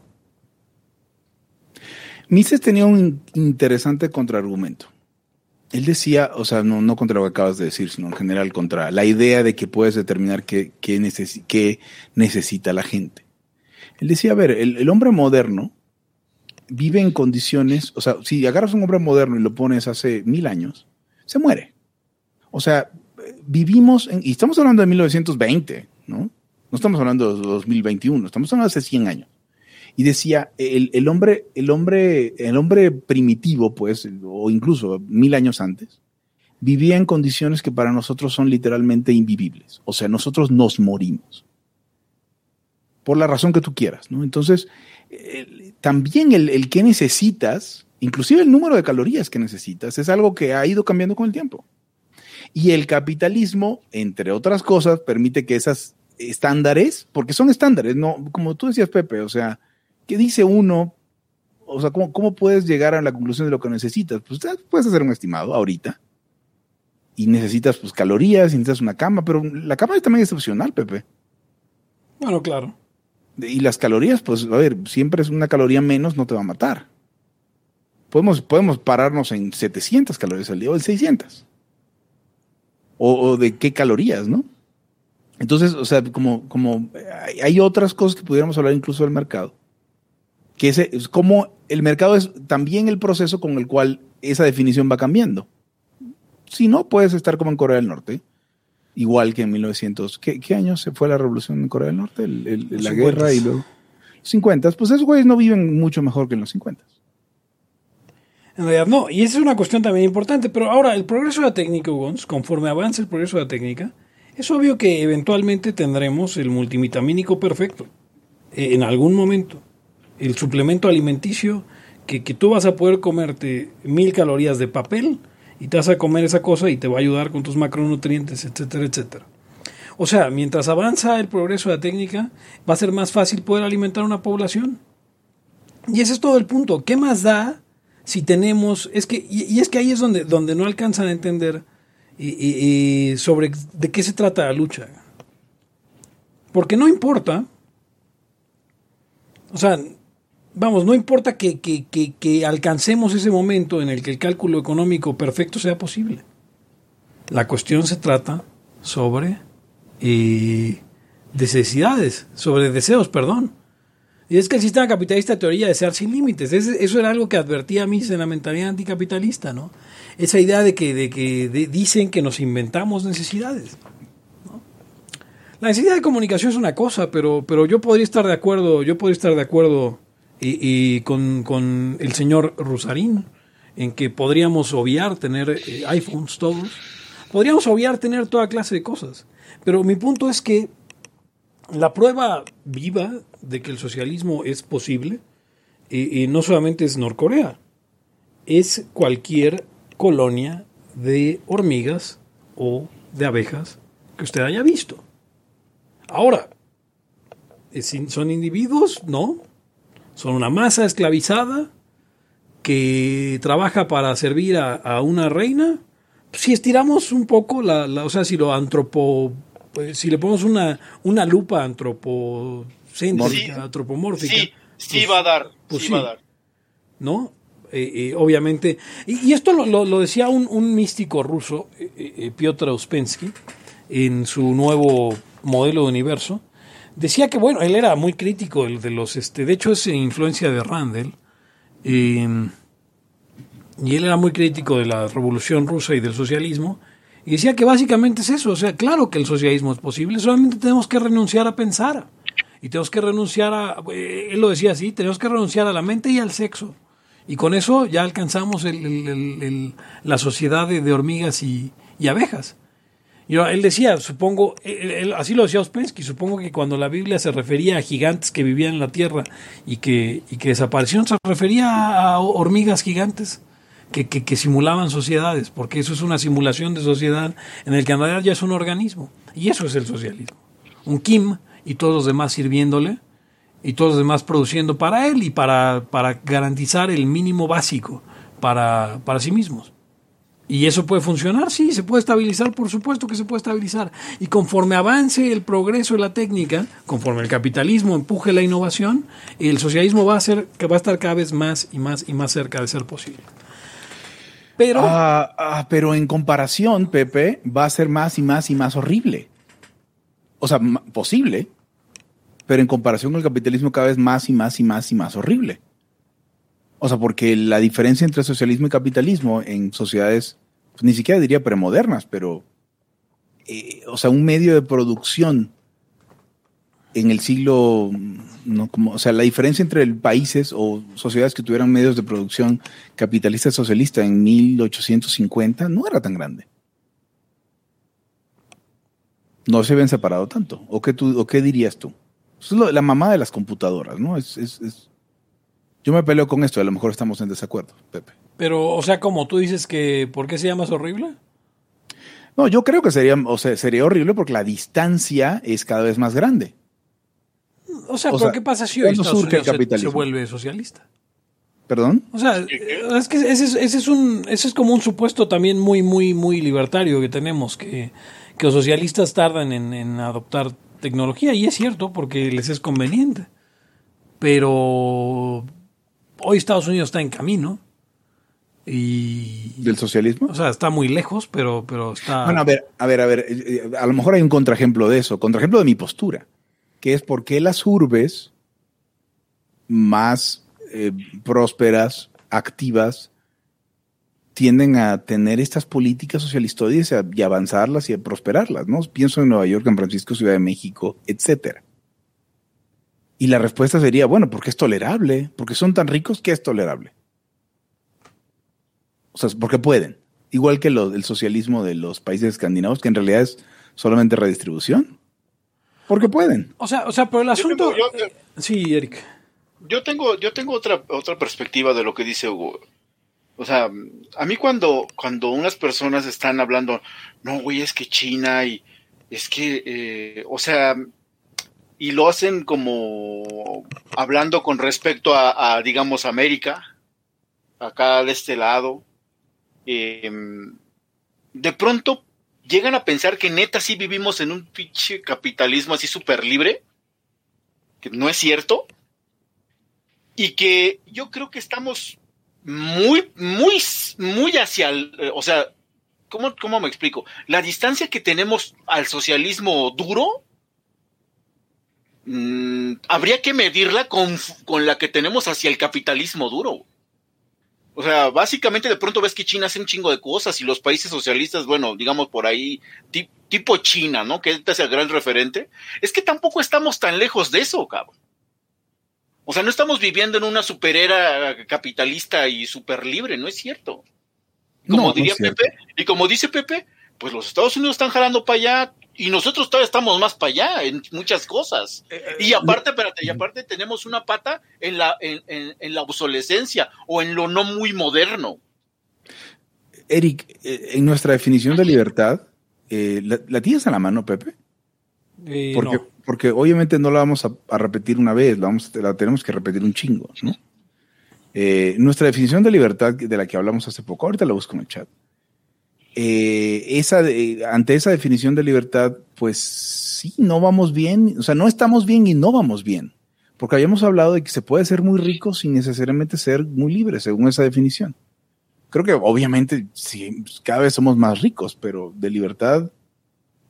Mises tenía un interesante contraargumento. Él decía, o sea, no, contra lo que acabas de decir, sino en general contra la idea de que puedes determinar qué, qué, necesi- qué necesita la gente. Él decía, a ver, el, hombre moderno vive en condiciones, o sea, si agarras un hombre moderno y lo pones hace mil años, se muere. O sea, vivimos, en, y estamos hablando de 1920, ¿no? No estamos hablando de 2021, estamos hablando de hace 100 años y decía el, el hombre el hombre el hombre primitivo pues o incluso mil años antes vivía en condiciones que para nosotros son literalmente invivibles. O sea, nosotros nos morimos. Por la razón que tú quieras, ¿no? Entonces, también el, el que necesitas, inclusive el número de calorías que necesitas, es algo que ha ido cambiando con el tiempo. Y el capitalismo, entre otras cosas, permite que esas estándares, porque son estándares, no, como tú decías, Pepe, o sea, ¿qué dice uno? O sea, ¿cómo, cómo puedes llegar a la conclusión de lo que necesitas? Pues puedes hacer un estimado ahorita. Y necesitas pues calorías, y necesitas una cama, pero la cama también es opcional, Pepe. Bueno, claro. Y las calorías, pues, a ver, siempre es una caloría menos, no te va a matar. Podemos, podemos pararnos en 700 calorías al día o en 600. O, o de qué calorías, ¿no? Entonces, o sea, como, como hay otras cosas que pudiéramos hablar incluso del mercado. Que ese, es como el mercado es también el proceso con el cual esa definición va cambiando. Si no, puedes estar como en Corea del Norte, igual que en 1900. ¿Qué, qué año se fue la revolución en Corea del Norte? El- el- Los la 50s. guerra y luego. 50. Pues esos güeyes no viven mucho mejor que en los 50. En realidad no, y esa es una cuestión también importante, pero ahora el progreso de la técnica, Ugons, conforme avanza el progreso de la técnica, es obvio que eventualmente tendremos el multivitamínico perfecto, eh, en algún momento, el suplemento alimenticio que, que tú vas a poder comerte mil calorías de papel y te vas a comer esa cosa y te va a ayudar con tus macronutrientes, etcétera, etcétera. O sea, mientras avanza el progreso de la técnica, va a ser más fácil poder alimentar a una población. Y ese es todo el punto. ¿Qué más da si tenemos, es que, y, es que ahí es donde, donde no alcanzan a entender sobre de qué se trata la lucha. Porque no importa, o sea, vamos, no importa que, que- que- que alcancemos ese momento en el que el cálculo económico perfecto sea posible. La cuestión se trata sobre necesidades, sobre deseos, perdón. Y es que el sistema capitalista teoría desear sin límites. Eso era algo que advertía a mí en la mentalidad anticapitalista, ¿no? Esa idea de que, de que de- dicen que nos inventamos necesidades. La necesidad de comunicación es una cosa, pero, pero yo podría estar de acuerdo, yo podría estar de acuerdo y, con, con el señor Rusarín en que podríamos obviar tener eh, iPhones todos. Podríamos obviar tener toda clase de cosas. Pero mi punto es que la prueba viva de que el socialismo es posible y, no solamente es Norcorea, es cualquier colonia de hormigas o de abejas que usted haya visto. Ahora, ¿es in- ¿son individuos? No. Son una masa esclavizada que trabaja para servir a, a una reina. Si estiramos un poco, la, la- o sea, si lo antropo, pues, si le ponemos una, una lupa antropocéntrica, Sí. antropomórfica, Sí, sí pues, va a dar, pues sí, sí. va a dar. ¿no? Eh, eh, obviamente. Y, y esto lo, lo- lo decía un, un místico ruso, eh, eh, Piotr Uspensky, en su nuevo modelo de universo. Decía que, bueno, él era muy crítico de, de los. Este, de hecho, es influencia de Randall. eh, y él era muy crítico de la revolución rusa y del socialismo. Y decía que básicamente es eso. O sea, claro que el socialismo es posible, solamente tenemos que renunciar a pensar. Y tenemos que renunciar a. eh, Él lo decía así: tenemos que renunciar a la mente y al sexo. Y con eso ya alcanzamos el- el- el- el- la sociedad de, hormigas y abejas. Y ahora, él decía, supongo, él- así lo decía Uspensky, supongo que cuando la Biblia se refería a gigantes que vivían en la tierra y que, y que desaparecieron, se refería a, hormigas gigantes que, que- que simulaban sociedades, porque eso es una simulación de sociedad en el que realidad ya es un organismo. Y eso es el socialismo. Un Kim y todos los demás sirviéndole y todos los demás produciendo para él y para, para garantizar el mínimo básico para, para sí mismos. ¿Y eso puede funcionar? Sí, se puede estabilizar, por supuesto que se puede estabilizar. Y conforme avance el progreso de la técnica, conforme el capitalismo empuje la innovación, el socialismo va a, ser, que va a estar cada vez más y más y más cerca de ser posible. Pero, Ah, ah, pero en comparación, Pepe, va a ser más y más y más horrible. O sea, posible, pero en comparación con el capitalismo cada vez más y más y más y más horrible. O sea, porque la diferencia entre socialismo y capitalismo en sociedades, pues, ni siquiera diría premodernas, pero, eh, o sea, un medio de producción en el siglo, ¿no? Como, o sea, la diferencia entre países o sociedades que tuvieran medios de producción capitalista y socialista en 1850 no era tan grande. No se habían separado tanto. ¿O qué, tú, o qué dirías tú? Es la mamá de las computadoras, ¿no? Es yo me peleo con esto, a lo mejor estamos en desacuerdo, Pepe. Pero, o sea, como tú dices que, ¿por qué se llama horrible? No, yo creo que sería, o sea, sería horrible porque la distancia es cada vez más grande. O sea, O ¿pero sea, qué pasa si hoy ¿cuándo Estados surge el Unidos se- se, capitalismo? vuelve socialista? ¿Perdón? O sea, es que ese es, ese es un, ese es como un supuesto también muy, muy, muy libertario que tenemos, que, que los socialistas tardan en, en adoptar tecnología, y es cierto, porque les es conveniente. Pero hoy Estados Unidos está en camino. Y. ¿Del socialismo? O sea, está muy lejos, pero, pero está. Bueno, a ver, a ver, a ver, eh, a lo mejor hay un contraejemplo de eso, contraejemplo de mi postura, que es por qué las urbes más eh, prósperas, activas, tienden a tener estas políticas socialistoides y avanzarlas y a prosperarlas, ¿no? Pienso en Nueva York, San Francisco, Ciudad de México, etcétera. Y la respuesta sería, bueno, porque es tolerable, porque son tan ricos que es tolerable. O sea, porque pueden. Igual que lo- el socialismo de los países escandinavos, que en realidad es solamente redistribución. Porque pueden. O sea, o sea, pero el asunto. tengo- yo- sí, Eric. Yo tengo, yo tengo otra, otra perspectiva de lo que dice Hugo. O sea, a mí cuando, cuando unas personas están hablando, no, güey, es que China y es que, eh, o sea, y lo hacen como hablando con respecto a, digamos, América, acá de este lado, eh, de pronto llegan a pensar que neta sí vivimos en un pinche capitalismo así súper libre, que no es cierto y que yo creo que estamos muy, muy, muy hacia el, eh, o sea, ¿cómo, ¿cómo me explico? La distancia que tenemos al socialismo duro, mm, habría que medirla con, con la que tenemos hacia el capitalismo duro. O sea, básicamente de pronto ves que China hace un chingo de cosas y los países socialistas, bueno, digamos por ahí, ti- tipo China, ¿no? Que es el gran referente. Es que tampoco estamos tan lejos de eso, cabrón. O sea, no estamos viviendo en una superera capitalista y super libre, no es cierto. Como No, no diría es. Pepe, y como dice Pepe, pues los Estados Unidos están jalando para allá y nosotros todavía estamos más para allá en muchas cosas. Eh, Y aparte, espérate, y aparte tenemos una pata en la, en, en- en la obsolescencia o en lo no muy moderno. Eric, eh, en nuestra definición de libertad, eh, ¿la, la tienes a la mano, Pepe? Eh, Porque, no. porque obviamente no la vamos a, a repetir una vez, la, vamos, la tenemos que repetir un chingo, ¿no? Eh, nuestra definición de libertad de la que hablamos hace poco, ahorita la busco en el chat. Eh, ante esa definición de libertad, pues sí, no vamos bien, o sea, no estamos bien y no vamos bien, porque habíamos hablado de que se puede ser muy rico sin necesariamente ser muy libre, según esa definición. Creo que obviamente sí, cada vez somos más ricos, pero de libertad,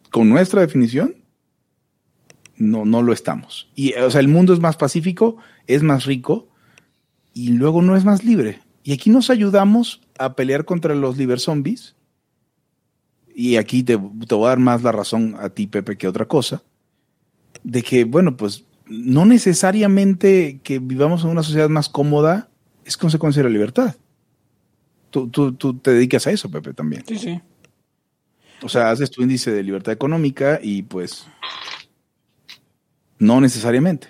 con nuestra definición, no, no lo estamos. Y, o sea, el mundo es más pacífico, es más rico y luego no es más libre. Y aquí nos ayudamos a pelear contra los liber zombies. Y aquí te, te voy a dar más la razón a ti, Pepe, que otra cosa. De que, bueno, pues no necesariamente que vivamos en una sociedad más cómoda es consecuencia de la libertad. Tú, tú, tú te dedicas a eso, Pepe, también. Sí, sí. O sea, haces tu índice de libertad económica y pues no necesariamente.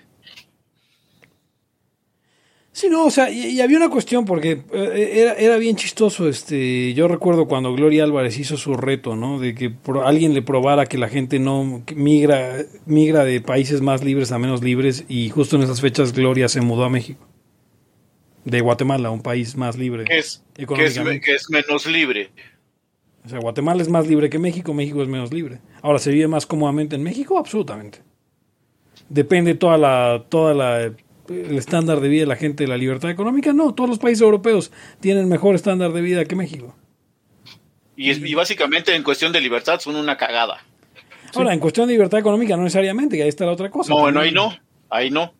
Sí, no, o sea, y, y había una cuestión porque eh, era, era bien chistoso, este, yo recuerdo cuando Gloria Álvarez hizo su reto, ¿no? De que pro- alguien le probara que la gente no migra, migra de países más libres a menos libres y justo en esas fechas Gloria se mudó a México. De Guatemala, un país más libre. Que es, que es, que es menos libre. O sea, Guatemala es más libre que México, México es menos libre. Ahora, ¿se vive más cómodamente en México? Absolutamente. Depende toda la, toda la, el estándar de vida de la gente de la libertad económica. No, todos los países europeos tienen mejor estándar de vida que México. Y, es, y básicamente en cuestión de libertad son una cagada. Ahora, en cuestión de libertad económica no necesariamente, que ahí está la otra cosa. No, bueno, También- ahí no. Ahí no.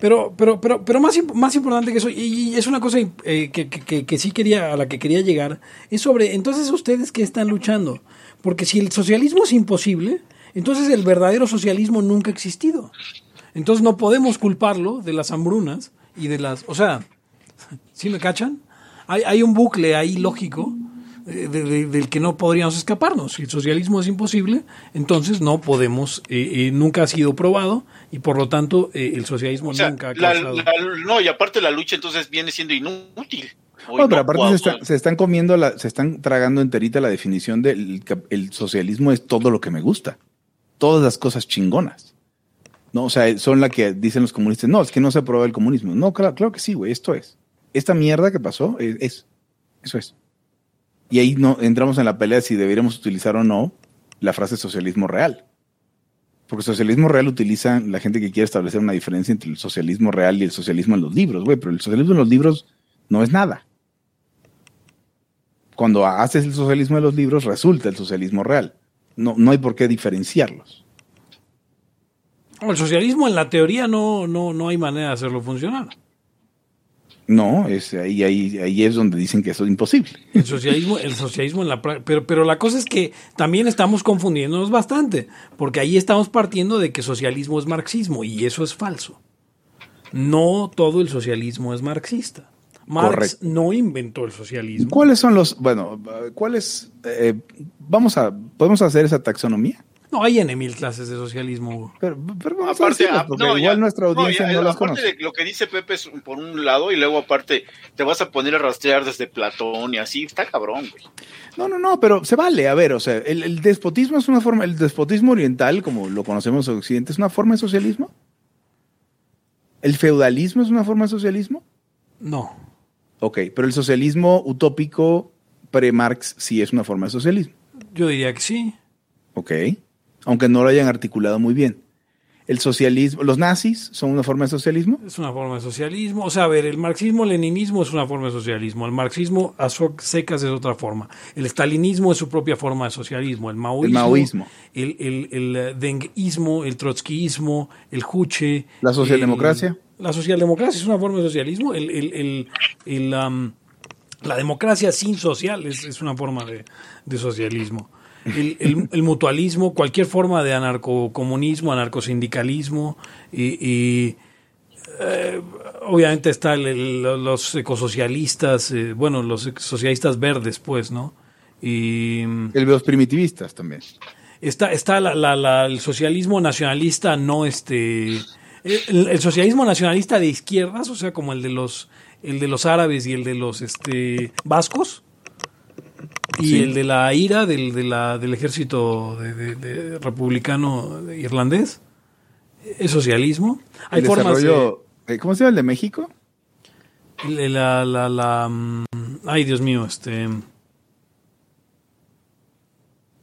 Pero, pero, pero, pero más, más importante que eso, y, es una cosa eh, que, que- que- que sí quería, a la que quería llegar, es sobre, entonces ustedes que están luchando, porque si el socialismo es imposible, entonces el verdadero socialismo nunca ha existido. Entonces no podemos culparlo de las hambrunas y de las, o sea, ¿sí me cachan? Hay, hay un bucle ahí lógico eh, de- de- del que no podríamos escaparnos. Si el socialismo es imposible, entonces no podemos, eh, eh, nunca ha sido probado y por lo tanto eh, el socialismo O sea, nunca ha la- causado... la- no, y aparte la lucha entonces viene siendo inútil. Bueno, pero aparte se, está- se están comiendo, la, se están tragando enterita la definición del el socialismo es todo lo que me gusta. Todas las cosas chingonas. No, o sea, son la que dicen los comunistas, no, es que no se aprueba el comunismo. No, claro, claro que sí, güey, esto es. Esta mierda que pasó es, es. Eso es. Y ahí no entramos en la pelea de si deberíamos utilizar o no la frase socialismo real. Porque socialismo real utiliza la gente que quiere establecer una diferencia entre el socialismo real y el socialismo en los libros, güey, pero el socialismo en los libros no es nada. Cuando haces el socialismo de los libros, resulta el socialismo real. No, no hay por qué diferenciarlos. El socialismo en la teoría no, no, no hay manera de hacerlo funcionar. No, es ahí, ahí, ahí es donde dicen que eso es imposible. El socialismo, el socialismo en la pero, pero la cosa es que también estamos confundiéndonos bastante, porque ahí estamos partiendo de que socialismo es marxismo, y eso es falso. No todo el socialismo es marxista. Marx Correcto. no inventó el socialismo. ¿Cuáles son los, bueno, cuáles, eh, vamos a, podemos hacer esa taxonomía? No, hay N mil clases de socialismo. Pero, pero vamos Aparte, ah, porque no, igual ya- nuestra no, audiencia no, ya, las aparte conoce. de lo que dice Pepe es por un lado y luego aparte te vas a poner a rastrear desde Platón y así, está cabrón, güey. No, no, no, pero se vale. A ver, o sea, el, el despotismo es una forma, el despotismo oriental, como lo conocemos en Occidente, es una forma de socialismo. ¿El feudalismo es una forma de socialismo? No. Ok, pero el socialismo utópico pre-Marx sí es una forma de socialismo. Yo diría que sí. Ok, aunque no lo hayan articulado muy bien. El socialismo, los nazis son una forma de socialismo. Es una forma de socialismo. O sea, a ver, el marxismo-leninismo es una forma de socialismo. El marxismo a secas es otra forma. El stalinismo es su propia forma de socialismo. El maoísmo. El maoísmo. El, el, el, eh, denguismo, el el juche. La socialdemocracia. el- la socialdemocracia es una forma de socialismo. El, el, el, el, am, la democracia sin social es, es una forma de, de socialismo. El, el- el mutualismo, cualquier forma de anarcocomunismo, anarcosindicalismo y, y, eh, obviamente está el- el- los ecosocialistas, eh, bueno, los socialistas verdes, pues, ¿no? Y El los primitivistas también. está, está la- la- la- el socialismo nacionalista, no este. El, el socialismo nacionalista de izquierdas, o sea, como el de los el de los árabes y el de los este vascos. Y Sí. el de la IRA, del, de la, del ejército de- de- de republicano irlandés. Es socialismo. Hay el formas de, eh, ¿Cómo se llama el de México? la, la, la, mm, ay, Dios mío, este.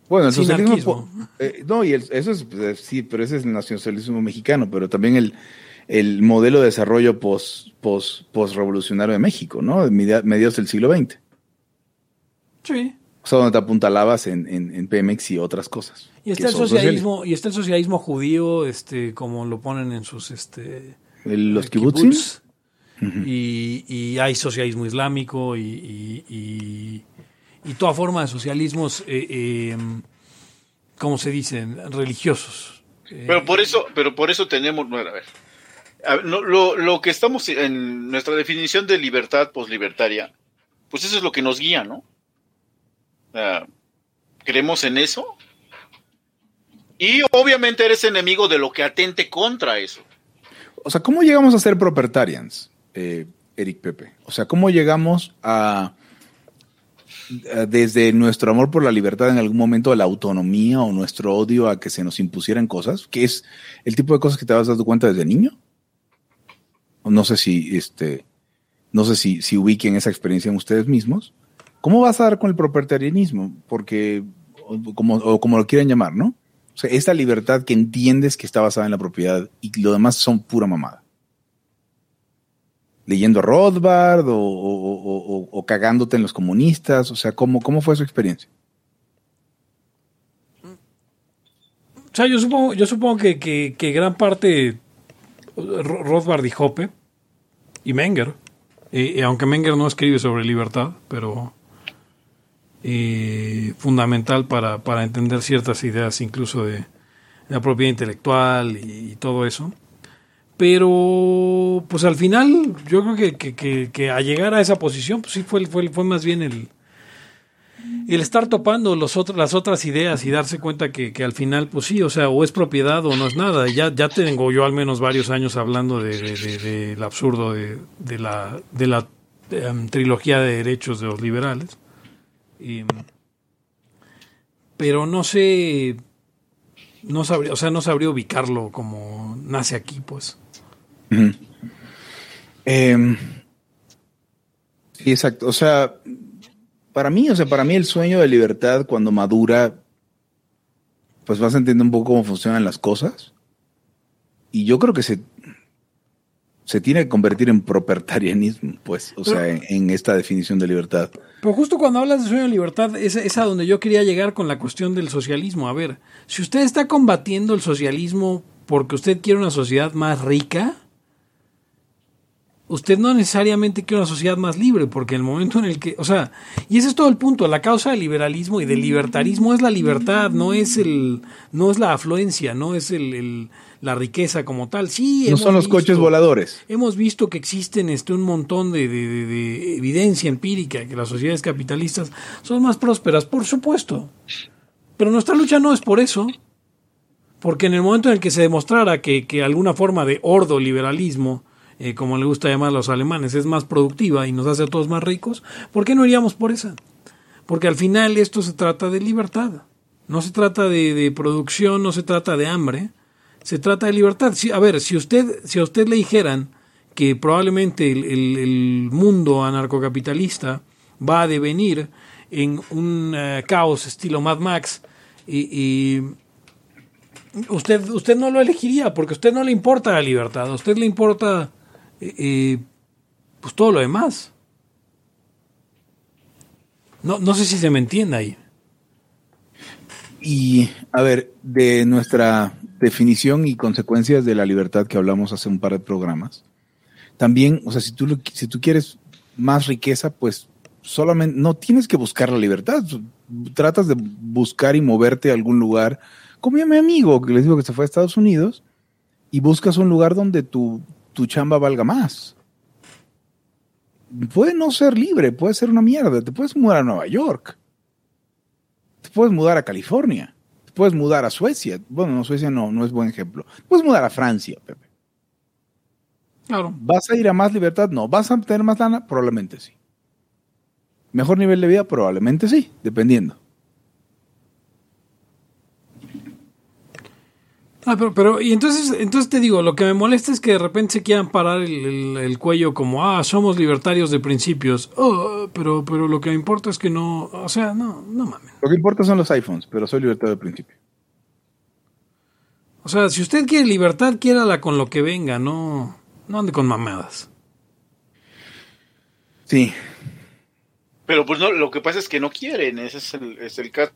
Bueno, el socialismo. Eh, no, y el- eso es, pues, sí, pero ese es el nacionalismo mexicano, pero también el, el modelo de desarrollo post, post, post-revolucionario de México, ¿no? De media- mediados del siglo XX. Sí. O sea, donde te apuntalabas en, en, en Pemex y otras cosas. Y está el socialismo, y está el socialismo judío, este, como lo ponen en sus este. El- los eh, kibbutz. y, y hay socialismo islámico y, y, y- y toda forma de socialismos, eh, eh, ¿cómo se dicen? Religiosos. Eh, Pero por eso, pero por eso tenemos, bueno, a ver, a ver, no, lo, lo que estamos en nuestra definición de libertad poslibertaria, pues eso es lo que nos guía, ¿no? ¿Creemos en eso? Y obviamente eres enemigo de lo que atente contra eso. O sea, ¿cómo llegamos a ser propertarians, eh, Eric Pepe? O sea, ¿cómo llegamos a, desde nuestro amor por la libertad en algún momento la autonomía o nuestro odio a que se nos impusieran cosas? Que es el tipo de cosas que te vas dando cuenta desde niño. No sé si, este, no sé si, si ubiquen esa experiencia en ustedes mismos. ¿Cómo vas a dar con el propertarianismo? Porque, o como, como lo quieran llamar, ¿no? O sea, esta libertad que entiendes que está basada en la propiedad y lo demás son pura mamada. Leyendo Rothbard o, cagándote en los comunistas. O sea, ¿cómo, cómo fue su experiencia? O sea, yo supongo, yo supongo que, que- gran parte Ro- Rothbard y Hoppe y Menger, eh, aunque Menger no escribe sobre libertad, pero eh, fundamental para, para entender ciertas ideas, incluso de la propiedad intelectual y, todo eso. Pero, pues al final, yo creo que, que, que- llegar a esa posición, pues sí fue, fue, fue más bien el, el estar topando los las otras ideas y darse cuenta que, que, al final, pues sí, o sea, o es propiedad o no es nada. Ya, ya tengo yo al menos varios años hablando del de, de, del absurdo de, la, de la um, trilogía de derechos de los liberales. Y, pero no sé, no sabría, o sea, no sabría ubicarlo como nace aquí, pues. Eh, sí, exacto. O sea, para mí, o sea, para mí el sueño de libertad cuando madura, pues vas a entender un poco cómo funcionan las cosas. Y yo creo que se, se tiene que convertir en propertarianismo, pues, o pero, sea, en, en, esta definición de libertad. Pero justo cuando hablas de sueño de libertad, es, es, a donde yo quería llegar con la cuestión del socialismo. A ver, si usted está combatiendo el socialismo porque usted quiere una sociedad más rica, usted no necesariamente quiere una sociedad más libre, porque el momento en el que, o sea, y ese es todo el punto, la causa del liberalismo y del libertarismo es la libertad, no es el, no es la afluencia, no es el, el la riqueza como tal. Sí, no son los visto, coches voladores. Hemos visto que existen este un montón de, de, de, de, evidencia empírica que las sociedades capitalistas son más prósperas, por supuesto. Pero nuestra lucha no es por eso. Porque en el momento en el que se demostrara que, que alguna forma de ordo liberalismo eh, como le gusta llamar a los alemanes, es más productiva y nos hace a todos más ricos, ¿por qué no iríamos por esa? Porque al final esto se trata de libertad, no se trata de, producción, no se trata de hambre, se trata de libertad. Si, a ver, si usted, si a usted le dijeran que probablemente el, el, el mundo anarcocapitalista va a devenir en un uh, caos estilo Mad Max y, y usted, usted no lo elegiría porque a usted no le importa la libertad, a usted le importa pues todo lo demás. No, no sé si se me entiende ahí. Y, a ver, de nuestra definición y consecuencias de la libertad que hablamos hace un par de programas, también, o sea, si tú, si tú quieres más riqueza, pues solamente, no tienes que buscar la libertad, tratas de buscar y moverte a algún lugar, como mi amigo que les digo que se fue a Estados Unidos, y buscas un lugar donde tu, tu chamba valga más. Puede no ser libre, puede ser una mierda. Te puedes mudar a Nueva York. Te puedes mudar a California. Te puedes mudar a Suecia. Bueno, no, Suecia no, no es buen ejemplo. Te puedes mudar a Francia, Pepe. Claro. ¿Vas a ir a más libertad? No. ¿Vas a tener más lana? Probablemente sí. ¿Mejor nivel de vida? Probablemente sí, dependiendo. Ah, pero, pero, y entonces, entonces te digo, lo que me molesta es que de repente se quieran parar el, el, el cuello como, ah, somos libertarios de principios. Oh, pero, pero lo que me importa es que no, o sea, no, no mames. Lo que importa son los iPhones, pero soy libertario de principio. O sea, si usted quiere libertad, quiérala con lo que venga, no, no ande con mamadas. Sí. Pero pues no, lo que pasa es que no quieren, ese es el, es el caso.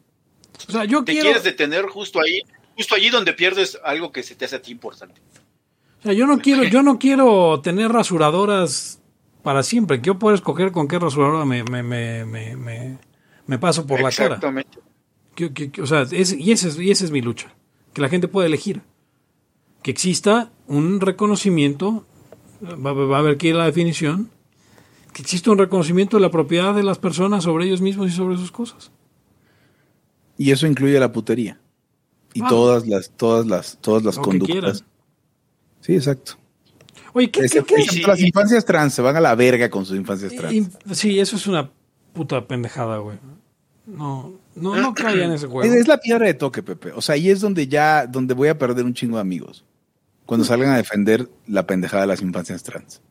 O sea, yo Te quiero... quieres detener justo ahí justo allí donde pierdes algo que se te hace a ti importante. O sea, yo no quiero, yo no quiero tener rasuradoras para siempre. Quiero poder escoger con qué rasuradora me, me, me, me, me paso por la cara. Exactamente. O sea, es, y, esa es, y esa es mi lucha. Que la gente pueda elegir. Que exista un reconocimiento, va, va a haber que ir a la definición, que exista un reconocimiento de la propiedad de las personas sobre ellos mismos y sobre sus cosas. Y eso incluye la putería y ah. todas las todas las todas las Lo conductas. Sí, exacto. Oye, ¿qué, Es- qué, qué? es- las infancias trans se van a la verga con sus infancias trans. Y- sí, eso es una puta pendejada, güey. No, no, no caiga en ese Es, juego. es la piedra de toque, Pepe. O sea, ahí es donde ya, donde voy a perder un chingo de amigos. Cuando salgan a defender la pendejada de las infancias trans.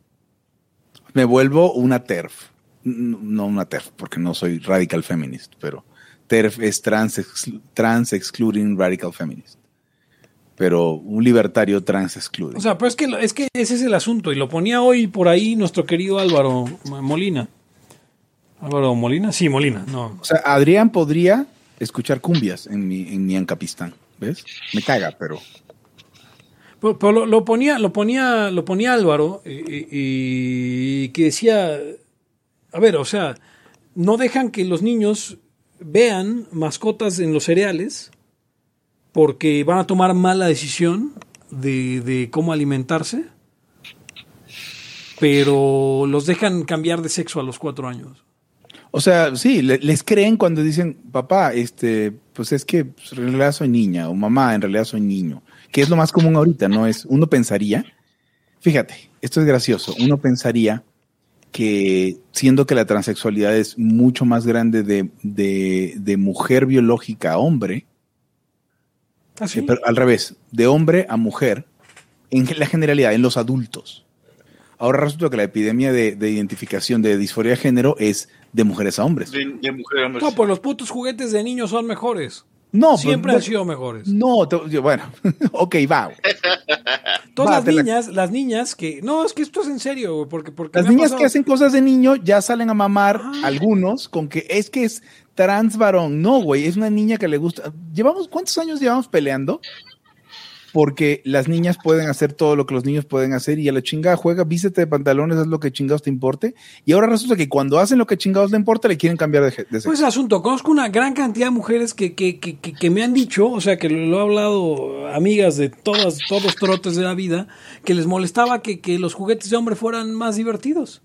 Me vuelvo una TERF. No una TERF, porque no soy radical feminist, pero TERF es trans, trans excluding radical feminist. Pero un libertario trans excluding. O sea, pero es que, es que ese es el asunto. Y lo ponía hoy por ahí nuestro querido Álvaro Molina. Álvaro Molina, sí, Molina, no. O sea, Adrián podría escuchar cumbias en mi, en mi Ancapistán. ¿Ves? Me caga, pero. Pero, pero lo, lo ponía, lo ponía, lo ponía Álvaro y, y- y que decía, a ver, o sea, no dejan que los niños vean mascotas en los cereales porque van a tomar mala decisión de, de cómo alimentarse, pero los dejan cambiar de sexo a los cuatro años. O sea, sí, le- les creen cuando dicen, papá, este, pues es que pues, en realidad soy niña, o mamá, en realidad soy niño, que es lo más común ahorita, ¿no? Es, uno pensaría, fíjate, esto es gracioso, uno pensaría que siendo que la transexualidad es mucho más grande de, de, de mujer biológica a hombre, ¿Ah, eh, pero al revés, de hombre a mujer, en la generalidad, en los adultos. Ahora resulta que la epidemia de, de identificación de disforia de género es de mujeres a hombres. De, de mujer a hombre. No, pues los putos juguetes de niños son mejores. No, pues, Siempre no- han sido mejores. No, bueno, ok, va. Todas Va, las la- niñas, las niñas que. No, es que esto es en serio, güey, porque, porque Las niñas pasado- que hacen cosas de niño ya salen a mamar algunos con que es que es trans varón. No, güey, es una niña que le gusta. Llevamos, ¿cuántos años llevamos peleando? Porque las niñas pueden hacer todo lo que los niños pueden hacer y a la chingada juega, vístete de pantalones, haz lo que chingados te importe. Y ahora resulta que cuando hacen lo que chingados le importa, le quieren cambiar de, sexo. Pues asunto, conozco una gran cantidad de mujeres que, que, que, que, que me han dicho, o sea, que lo, he hablado amigas de todas, todos trotes de la vida, que les molestaba que, que los juguetes de hombre fueran más divertidos.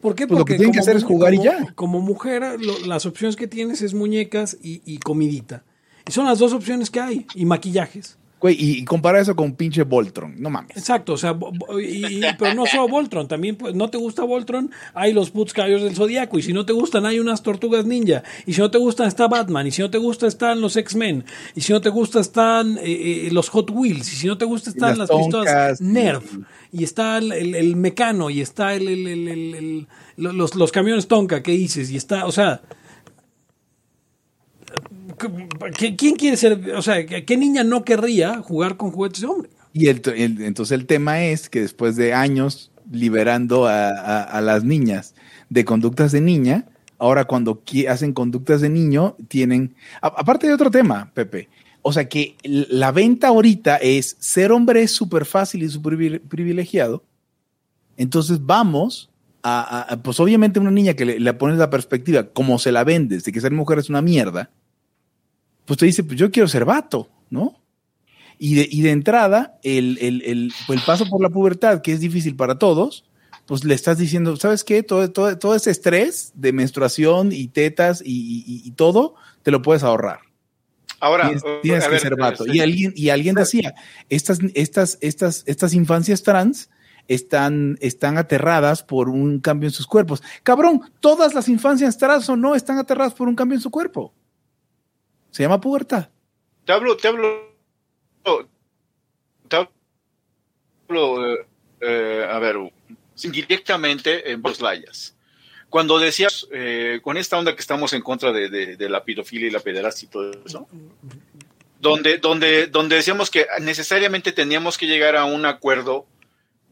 ¿Por qué? Pues lo que tienen que hacer es jugar y como- ya. Como mujer, lo- las opciones que tienes es muñecas y, y comidita. Y son las dos opciones que hay, y maquillajes. Güey, y, y compara eso con pinche Voltron. No mames. Exacto, o sea, y- y- pero no solo Voltron, también pues, no te gusta Voltron, hay los caballos del Zodíaco, y si no te gustan hay unas tortugas ninja, y si no te gustan está Batman, y si no te gusta están los X-Men, y si no te gusta están eh, eh, los Hot Wheels, y si no te gusta están las las, pistolas Nerf, y está el, el- el Mecano, y está el, el- el- el- el- lo- los, los camiones Tonka que dices, y está, o sea... ¿qué- ¿Quién quiere ser? O sea, ¿qué niña no querría jugar con juguetes de hombre? Y entonces el tema es que después de años liberando a, las niñas de conductas de niña, ahora cuando hacen conductas de niño, tienen... aparte de otro tema, Pepe, o sea que la venta ahorita es ser hombre es súper fácil y súper privi- privilegiado. Entonces vamos a- pues obviamente una niña que le, le pones la perspectiva, como se la vendes, de que ser mujer es una mierda, pues te dice, pues yo quiero ser vato, ¿no? Y de, y de entrada, el, el, el, el paso por la pubertad, que es difícil para todos, pues le estás diciendo, ¿sabes qué? Todo, todo, todo ese estrés de menstruación y tetas y, y- y todo, te lo puedes ahorrar. Ahora, tienes, que ver, ser vato. este, Y alguien, y alguien decía, estas, estas, estas, estas infancias trans están, están aterradas por un cambio en sus cuerpos. Cabrón, todas las infancias trans o no están aterradas por un cambio en su cuerpo. Se llama pubertad. Te hablo, te hablo, te hablo, eh, eh, a ver, indirectamente en vos layas. Cuando decías, eh, con esta onda que estamos en contra de, de- de la pedofilia y la pederastia y todo eso, donde, donde, donde decíamos que necesariamente teníamos que llegar a un acuerdo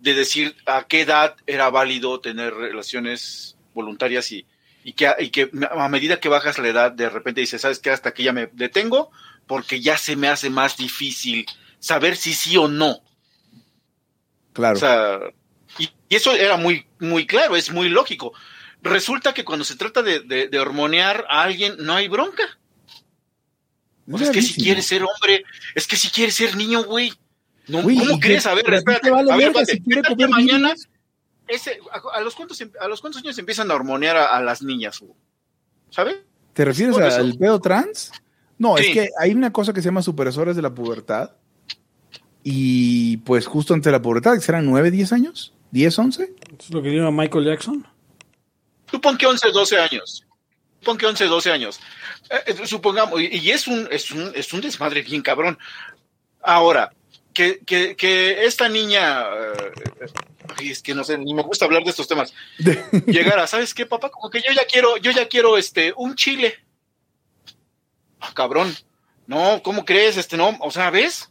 de decir a qué edad era válido tener relaciones voluntarias y, y, que, y que a medida que bajas la edad, de repente dices, ¿sabes qué? Hasta aquí ya me detengo porque ya se me hace más difícil saber si sí o no. Claro. O sea, y, y eso era muy, muy claro, es muy lógico. Resulta que cuando se trata de, de- de hormonear a alguien, no hay bronca. Pues es que si quieres ser hombre, es que si quieres ser niño, güey. No, Güey, ¿Cómo crees? que- A ver, espérate. vale a ver, verga espérate. si quiere ¿Qué tal que mañana, niños? Ese, a, a los cuántos, em- a los cuántos años empiezan a hormonear a, a las niñas? ¿sabes? ¿Te refieres al pedo trans? No, Sí. es que hay una cosa que se llama supresores de la pubertad. Y pues justo ante la pubertad, que serán 9, 10 años, 10, 11. Eso es lo que dijo Michael Jackson. Tú pon que 11, 12 años. Pon que 11, 12 años. Eh, eh, supongamos, y, y es un, es un, es un desmadre bien cabrón. Ahora, que, que, que esta niña, eh, ay, es que no sé, ni me gusta hablar de estos temas, llegara, ¿sabes qué, papá? Como que yo ya quiero, yo ya quiero este, un chile. Ah, cabrón. No, ¿cómo crees? Este, no, o sea, ¿ves?